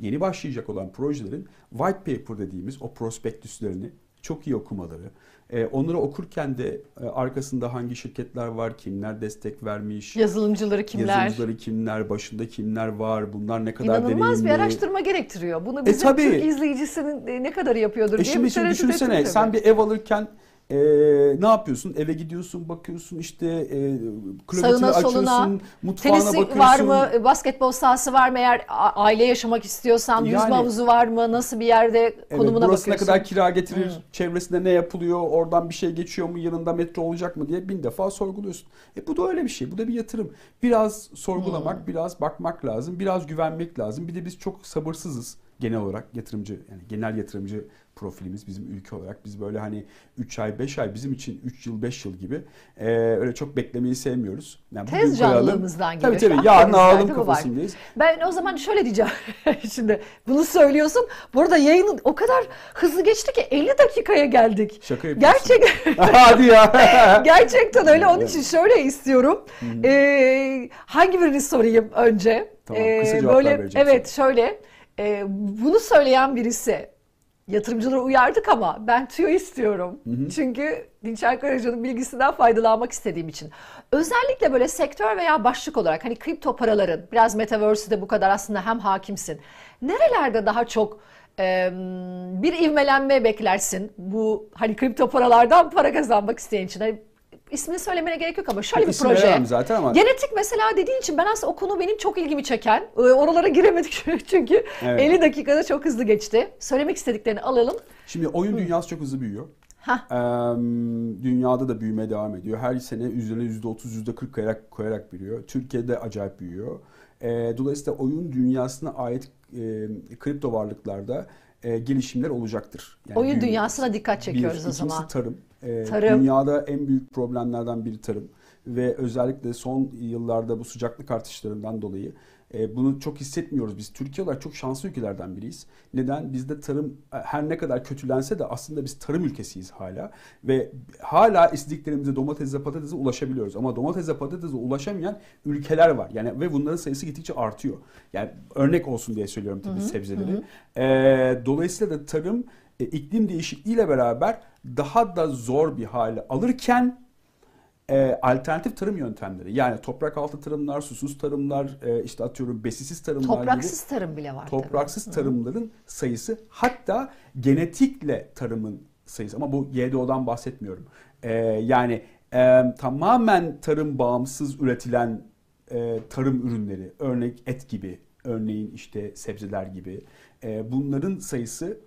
yeni başlayacak olan projelerin white paper dediğimiz o prospektüslerini çok iyi okumaları, e, onları okurken de e, arkasında hangi şirketler var, kimler destek vermiş, Yazılımcıları kimler? yazılımcıları kimler, başında kimler var, bunlar ne kadar İnanılmaz bir deneyimli. araştırma gerektiriyor. Bunu bizim tabii. Türk izleyicisinin e, ne kadar yapıyordur E diye şimdi, bir şimdi düşünsene sen bir ev alırken e, ne yapıyorsun? Eve gidiyorsun, bakıyorsun işte e, klozetini açıyorsun, soluna, mutfağına Tenisi bakıyorsun. var mı? E, Basketbol sahası var mı? Eğer aile yaşamak istiyorsan yüzme Yani- havuzu var mı? Nasıl bir yerde Evet, konumuna burası ne bakıyorsun? kadar kira getirir, çevresinde ne yapılıyor, oradan bir şey geçiyor mu, yanında metro olacak mı diye bin defa sorguluyorsun. E bu da öyle bir şey, bu da bir yatırım. Biraz sorgulamak, biraz bakmak lazım, biraz güvenmek lazım. Bir de biz çok sabırsızız genel olarak yatırımcı, yani genel yatırımcı profilimiz bizim ülke olarak. Biz böyle hani 3 ay, 5 ay bizim için 3 yıl, 5 yıl gibi e, öyle çok beklemeyi sevmiyoruz. Yani Tez canlılığımızdan geliyor. Tabii tabii, yarın alalım kafasındayız. Ben o zaman şöyle diyeceğim. Şimdi bunu söylüyorsun. Burada yayının o kadar hızlı geçti ki 50 dakikaya geldik. Şaka yapıyorsun. Gerçek Hadi ya. gerçekten öyle. Onun için şöyle istiyorum. Ee, hangi birini sorayım önce? Ee, Tamam, kısa cevaplar böyle evet şöyle. E, bunu söyleyen birisi yatırımcıları uyardık ama ben tüyo istiyorum. Çünkü Dinçer Karaca'nın bilgisinden faydalanmak istediğim için. Özellikle böyle sektör veya başlık olarak hani kripto paraların biraz metaverse'de bu kadar aslında hem hakimsin. Nerelerde daha çok e, bir ivmelenme beklersin bu hani kripto paralardan para kazanmak isteyen için. Hani ismini söylemene gerek yok ama şöyle bir İsim proje. veremem zaten ama Genetik mesela dediğin için ben aslında o konu benim çok ilgimi çeken. Ee, Oralara giremedik çünkü Evet. 50 dakikada çok hızlı geçti. Söylemek istediklerini alalım. şimdi oyun dünyası çok hızlı büyüyor. Hah. Eee, dünyada da büyümeye devam ediyor. Her sene üzerine %30, %40 koyarak, koyarak büyüyor. Türkiye'de acayip büyüyor. Eee, dolayısıyla oyun dünyasına ait eee, kripto varlıklarda eee, gelişimler olacaktır. Yani Oyun büyüme. dünyasına dikkat çekiyoruz bir, o zaman. tarım. Eee, Tarım. Dünyada en büyük problemlerden biri tarım. Ve özellikle son yıllarda bu sıcaklık artışlarından dolayı e, bunu çok hissetmiyoruz. Biz Türkiye olarak çok şanslı ülkelerden biriyiz. Neden? Bizde tarım e, her ne kadar kötülense de aslında biz tarım ülkesiyiz hala. Ve hala istediklerimize domatese patatese ulaşabiliyoruz. Ama domatese patatese ulaşamayan ülkeler var. Yani ve bunların sayısı gittikçe artıyor. Yani örnek olsun diye söylüyorum tabii sebzeleri. E, dolayısıyla da tarım e, iklim değişikliğiyle beraber daha da zor bir hale alırken e, alternatif tarım yöntemleri yani toprak altı tarımlar, susuz tarımlar, e, işte atıyorum besisiz tarımlar gibi Topraksız tarım bile var. tabii. topraksız tarımların sayısı hatta genetikle tarımın sayısı ama bu YDO'dan bahsetmiyorum. E, yani e, tamamen tarım bağımsız üretilen e, tarım ürünleri örnek et gibi örneğin işte sebzeler gibi e, bunların sayısı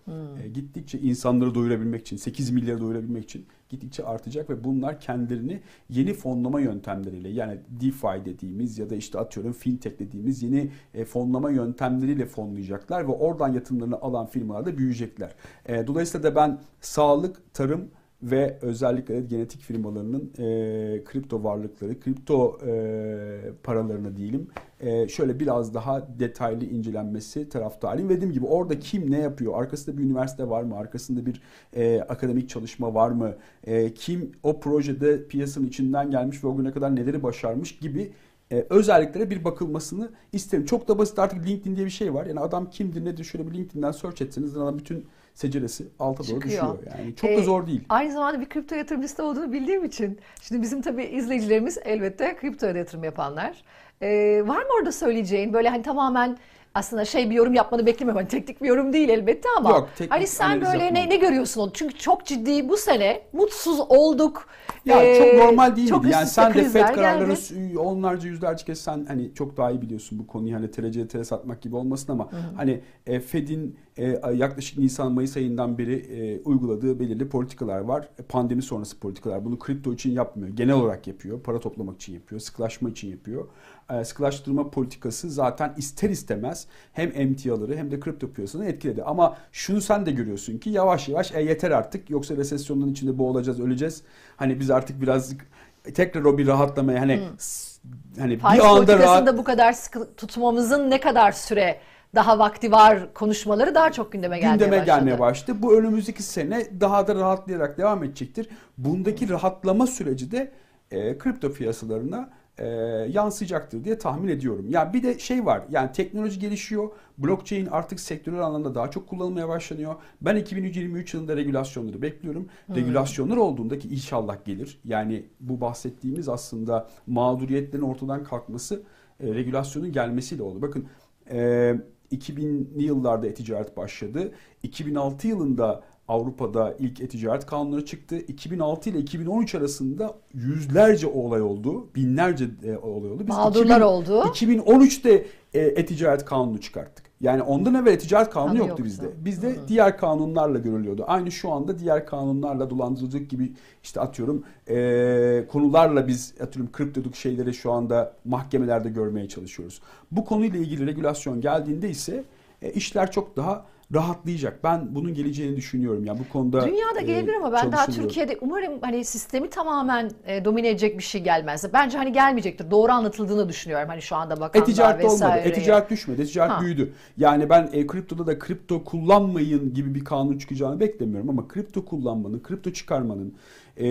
e, gittikçe insanları doyurabilmek için 8 milyarı doyurabilmek için gittikçe artacak ve bunlar kendilerini yeni fonlama yöntemleriyle yani DeFi dediğimiz ya da işte atıyorum fintech dediğimiz yeni e, fonlama yöntemleriyle fonlayacaklar ve oradan yatırımlarını alan firmalar da büyüyecekler. E, dolayısıyla da ben sağlık, tarım ve özellikle de genetik firmalarının e, kripto varlıkları, kripto e, paralarını diyelim e, şöyle biraz daha detaylı incelenmesi taraftarıyım. Ve dediğim gibi orada kim ne yapıyor? Arkasında bir üniversite var mı? Arkasında bir e, akademik çalışma var mı? E, kim o projede piyasanın içinden gelmiş ve o güne kadar neleri başarmış gibi e, özelliklere bir bakılmasını isterim. Çok da basit artık LinkedIn diye bir şey var. Yani adam kimdir nedir şöyle bir LinkedIn'den search etseniz adam bütün seceresi alta doğru Çıkıyor. düşüyor. Yani çok Ee, da zor değil. Aynı zamanda bir kripto yatırımcısı olduğunu bildiğim için. Şimdi bizim tabii izleyicilerimiz elbette kriptoya da yatırım yapanlar. Ee, var mı orada söyleyeceğin böyle hani tamamen aslında şey bir yorum yapmanı beklemiyorum. Hani teknik bir yorum değil elbette ama Yok, hani sen böyle ne, ne görüyorsun onu? Çünkü çok ciddi bu sene mutsuz olduk. Ya Ee, çok normal değil çok? Yani sen de FED kararlarını geldi. onlarca yüzlerce kez sen hani çok daha iyi biliyorsun bu konuyu hani TLC'ye TL satmak gibi olmasın ama hani e, FED'in e, yaklaşık Nisan Mayıs ayından beri e, uyguladığı belirli politikalar var. E, pandemi sonrası politikalar. Bunu kripto için yapmıyor. Genel olarak yapıyor. Para toplamak için yapıyor. Sıkılaşma için yapıyor. E, sıkılaştırma politikası zaten ister istemez hem emtiaları hem de kripto piyasasını etkiledi. Ama şunu sen de görüyorsun ki yavaş yavaş e, yeter artık yoksa resesyonun içinde boğulacağız, öleceğiz. Hani biz artık birazcık tekrar o bir rahatlamaya hani s- hani Faiz bir anda rahat bu kadar sıkı tutmamızın ne kadar süre daha vakti var konuşmaları daha çok gündeme gelmeye gündeme başladı. gelmeye başladı. Bu önümüzdeki sene daha da rahatlayarak devam edecektir. Bundaki rahatlama süreci de e, kripto piyasalarına e, yansıyacaktır diye tahmin ediyorum. Ya bir de şey var. Yani teknoloji gelişiyor. Blockchain artık sektörel anlamda daha çok kullanılmaya başlanıyor. Ben 2023 yılında regülasyonları bekliyorum. Regülasyonlar olduğunda ki inşallah gelir. Yani bu bahsettiğimiz aslında mağduriyetlerin ortadan kalkması e, regülasyonun gelmesiyle oldu. Bakın e, 2000'li yıllarda e-ticaret başladı. 2006 yılında Avrupa'da ilk e-ticaret kanunları çıktı. 2006 ile 2013 arasında yüzlerce olay oldu. Binlerce e, olay oldu. Mağdurlar oldu. 2013'te e, e-ticaret kanunu çıkarttık. Yani ondan evvel e-ticaret kanunu Kanun yoktu yoktu. bizde. Bizde diğer kanunlarla görülüyordu. Aynı şu anda diğer kanunlarla dolandırıcılık gibi işte atıyorum e, konularla biz atıyorum kriptoduk şeyleri şu anda mahkemelerde görmeye çalışıyoruz. Bu konuyla ilgili regülasyon geldiğinde ise e, işler çok daha rahatlayacak. Ben bunun geleceğini düşünüyorum. Yani bu konuda Dünyada e, gelebilir ama ben daha. Türkiye'de umarım hani sistemi tamamen e, domine edecek bir şey gelmez. Bence hani gelmeyecektir. Doğru anlatıldığını düşünüyorum hani şu anda bakanlar E-ticaret olmadı. vesaire. E-ticaret düşmedi. E-ticaret Ha. büyüdü. Yani ben e, kriptoda da kripto kullanmayın gibi bir kanun çıkacağını beklemiyorum ama kripto kullanmanın, kripto çıkarmanın e,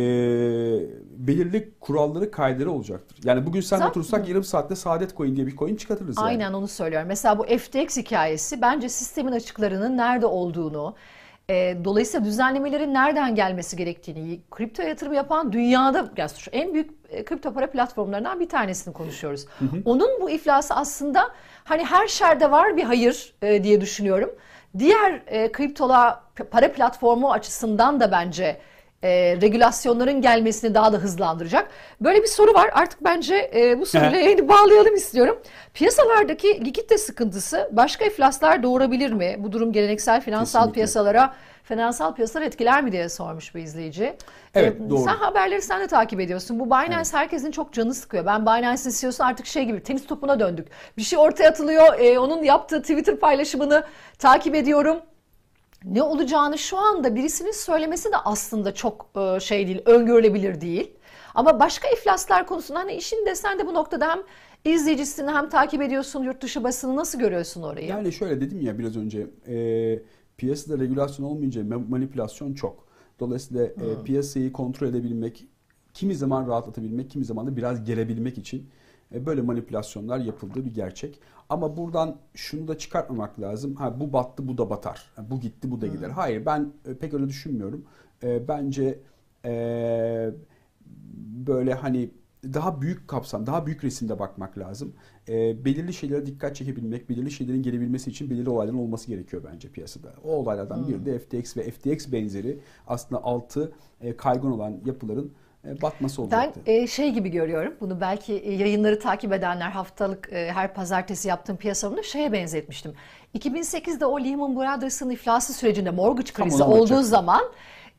belirli kuralları, kaydeleri olacaktır. Yani bugün sen Zaten- otursak yarım saatte Saadet Coin diye bir coin çıkartırız yani. Aynen onu söylüyorum. Mesela bu FTX hikayesi bence sistemin açıklarının nerede olduğunu, e, dolayısıyla düzenlemelerin nereden gelmesi gerektiğini, kripto yatırım yapan dünyada yani en büyük e, kripto para platformlarından bir tanesini konuşuyoruz. Onun bu iflası aslında hani her şerde var bir hayır e, diye düşünüyorum. Diğer e, kriptola para platformu açısından da bence e, regülasyonların gelmesini daha da hızlandıracak. Böyle bir soru var. Artık bence e, bu soruyla yayını bağlayalım istiyorum. Piyasalardaki likidite sıkıntısı başka iflaslar doğurabilir mi? Bu durum geleneksel finansal Kesinlikle. piyasalara, finansal piyasalar etkiler mi diye sormuş bir izleyici. Evet, E, doğru. Sen haberleri sen de takip ediyorsun. Bu Binance herkesin çok canı sıkıyor. Ben Binance'in CEO'su artık şey gibi tenis topuna döndük. Bir şey ortaya atılıyor. e, onun yaptığı Twitter paylaşımını takip ediyorum ne olacağını şu anda birisinin söylemesi de aslında çok e, şey değil, öngörülebilir değil. Ama başka iflaslar konusunda hani işin de sen de bu noktada hem izleyicisin hem takip ediyorsun yurt dışı basını nasıl görüyorsun orayı? Yani şöyle dedim ya biraz önce e, piyasada regülasyon olmayınca ma- manipülasyon çok. Dolayısıyla e, piyasayı kontrol edebilmek, kimi zaman rahatlatabilmek, kimi zaman da biraz gelebilmek için e, böyle manipülasyonlar yapıldığı bir gerçek. Ama buradan şunu da çıkartmamak lazım. Ha bu battı bu da batar. Bu gitti bu da gider. Hayır ben e, pek öyle düşünmüyorum. E, bence e, böyle hani daha büyük kapsam, daha büyük resimde bakmak lazım. E, belirli şeylere dikkat çekebilmek, belirli şeylerin gelebilmesi için belirli olayların olması gerekiyor bence piyasada. O olaylardan biri de FTX ve FTX benzeri aslında altı e, kaygan olan yapıların e, batması Ben olacaktı. e, şey gibi görüyorum. Bunu belki e, yayınları takip edenler haftalık e, her pazartesi yaptığım piyasamda şeye benzetmiştim. 2008'de o Lehman Brothers'ın iflası sürecinde mortgage krizi olduğu zaman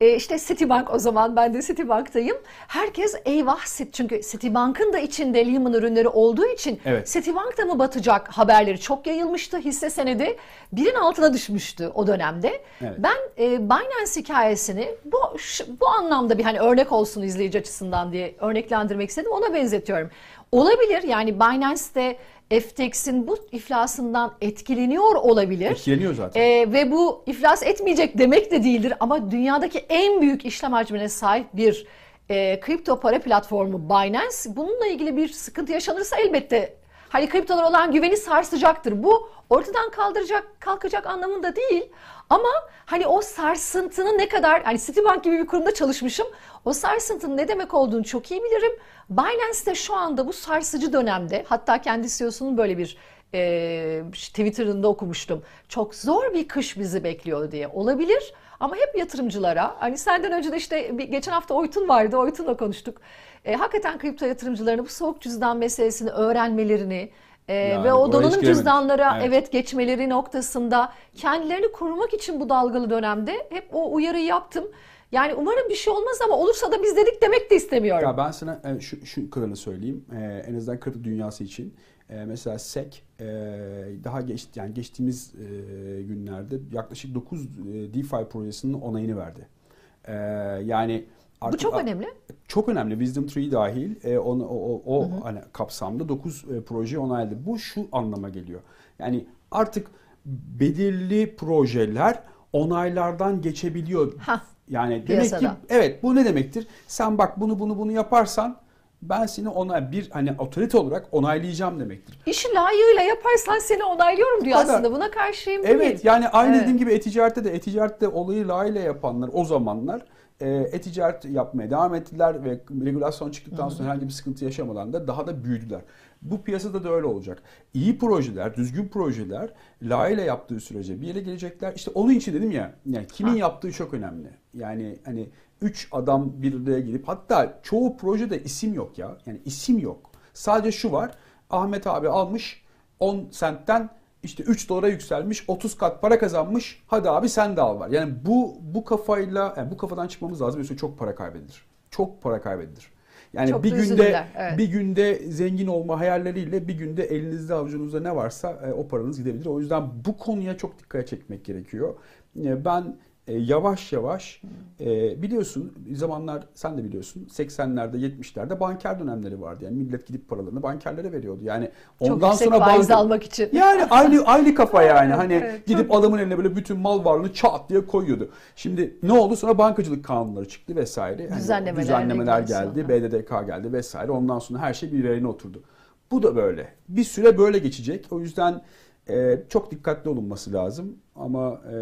e, işte Citibank o zaman ben de Citibank'tayım. Herkes eyvah çünkü Citibank'ın da içinde Lehman ürünleri olduğu için Evet. Citibank da mı batacak haberleri çok yayılmıştı. Hisse senedi birin altına düşmüştü o dönemde. Evet. Ben e, Binance hikayesini bu şu- bu anlamda bir hani örnek olsun izleyici açısından diye örneklendirmek istedim. Ona benzetiyorum. Olabilir yani Binance'de FTX'in bu iflasından etkileniyor olabilir. Etkileniyor zaten. E, ve bu iflas etmeyecek demek de değildir ama dünyadaki en büyük işlem hacmine sahip bir e, kripto para platformu Binance bununla ilgili bir sıkıntı yaşanırsa elbette hani kriptolara olan güveni sarsacaktır. Bu ortadan kaldıracak kalkacak anlamında değil ama hani o sarsıntının ne kadar hani Citibank gibi bir kurumda çalışmışım. O sarsıntının ne demek olduğunu çok iyi bilirim. Binance de şu anda bu sarsıcı dönemde hatta kendi CEO'sunun böyle bir e, Twitter'ında okumuştum. Çok zor bir kış bizi bekliyor diye. Olabilir ama hep yatırımcılara hani senden önce de işte bir, geçen hafta Oytun vardı. Oytun'la konuştuk. E, hakikaten kripto yatırımcılarının bu soğuk cüzdan meselesini öğrenmelerini e, Yani ve o donanım cüzdanlara Evet. evet. geçmeleri noktasında kendilerini korumak için bu dalgalı dönemde hep o uyarıyı yaptım. Yani umarım bir şey olmaz ama olursa da biz dedik demek de istemiyorum. Ya ben sana e, şu, şu kadarını söyleyeyim. E, en azından kripto dünyası için. E, mesela SEC e, daha geç yani geçtiğimiz e, günlerde yaklaşık 9 e, DeFi projesinin onayını verdi. E, yani bu artık çok a- önemli. çok önemli. Wisdom Tree dahil e, on- o, o, o hani kapsamda 9 e, proje onayladı. Bu şu anlama geliyor. Yani artık belirli projeler onaylardan geçebiliyor. Hah, yani demek ki piyasada. evet bu ne demektir? Sen bak bunu bunu bunu yaparsan ben seni ona bir hani otorite olarak onaylayacağım demektir. İşi layığıyla yaparsan seni onaylıyorum diyor aslında. Buna karşıyım değil. Evet yani aynı Evet. dediğim gibi e-ticarette de e-ticarette olayı layığıyla yapanlar o zamanlar e, e-ticaret yapmaya devam ettiler ve regülasyon çıktıktan sonra herhangi bir sıkıntı yaşamadan da daha da büyüdüler. Bu piyasada da öyle olacak. İyi projeler, düzgün projeler layığıyla yaptığı sürece bir yere gelecekler. İşte onun için dedim ya, yani kimin Ha. yaptığı çok önemli. Yani hani üç adam bir araya gelip hatta çoğu projede isim yok ya. Yani isim yok. Sadece şu var. Ahmet abi almış 10 sentten işte 3 dolara yükselmiş 30 kat para kazanmış hadi abi sen de al var. Yani bu bu kafayla yani bu kafadan çıkmamız lazım yoksa çok para kaybedilir. Çok para kaybedilir. Yani Çok bir günde evet. bir günde zengin olma hayalleriyle bir günde elinizde avucunuzda ne varsa e, o paranız gidebilir. O yüzden bu konuya çok dikkat çekmek gerekiyor. E, ben e, yavaş yavaş e, biliyorsun zamanlar sen de biliyorsun 80'lerde 70'lerde banker dönemleri vardı. Yani millet gidip paralarını bankerlere veriyordu. Yani Çok ondan yüksek sonra faiz banka- almak için. yani aynı aynı kafa yani. Hani evet, gidip çok- adamın eline böyle bütün mal varlığını çat diye koyuyordu. Şimdi ne oldu? Sonra bankacılık kanunları çıktı vesaire. Hani Düzenlemeler, düzenlemeler geldi, BDDK geldi vesaire. Ondan sonra her şey bir yerine oturdu. Bu da böyle. Bir süre böyle geçecek. O yüzden e, çok dikkatli olunması lazım ama e,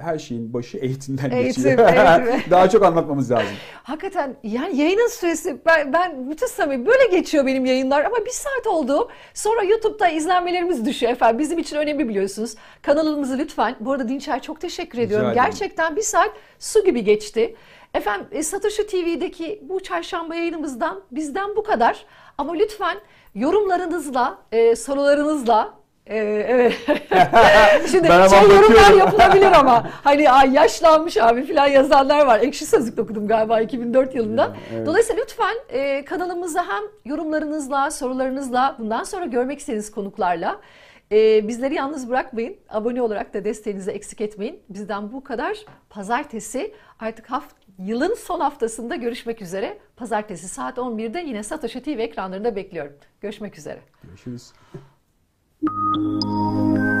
her şeyin başı eğitimden Eğitim, geçiyor. eğitim. Daha çok anlatmamız lazım. Hakikaten yani yayının süresi ben, ben bütün samimi böyle geçiyor benim yayınlar ama bir saat oldu. Sonra YouTube'da izlenmelerimiz düşüyor efendim. Bizim için önemli biliyorsunuz. Kanalımızı lütfen. Bu arada Dinçer çok teşekkür ediyorum. ederim. Gerçekten bir saat su gibi geçti. Efendim e, Satoshi TV'deki bu çarşamba yayınımızdan bizden bu kadar. Ama lütfen yorumlarınızla, e, sorularınızla e, evet. Şimdi Ben şey yorumlar yapılabilir ama hani ay yaşlanmış abi falan yazanlar var. Ekşi Sözlük'te okudum galiba 2004 yılında. Evet. Dolayısıyla lütfen e, kanalımıza hem yorumlarınızla, sorularınızla, bundan sonra görmek istediğiniz konuklarla e, bizleri yalnız bırakmayın. Abone olarak da desteğinizi eksik etmeyin. Bizden bu kadar. Pazartesi artık haft yılın son haftasında görüşmek üzere. Pazartesi saat 11'de yine Satoshi TV ekranlarında bekliyorum. Görüşmek üzere. Görüşürüz. Música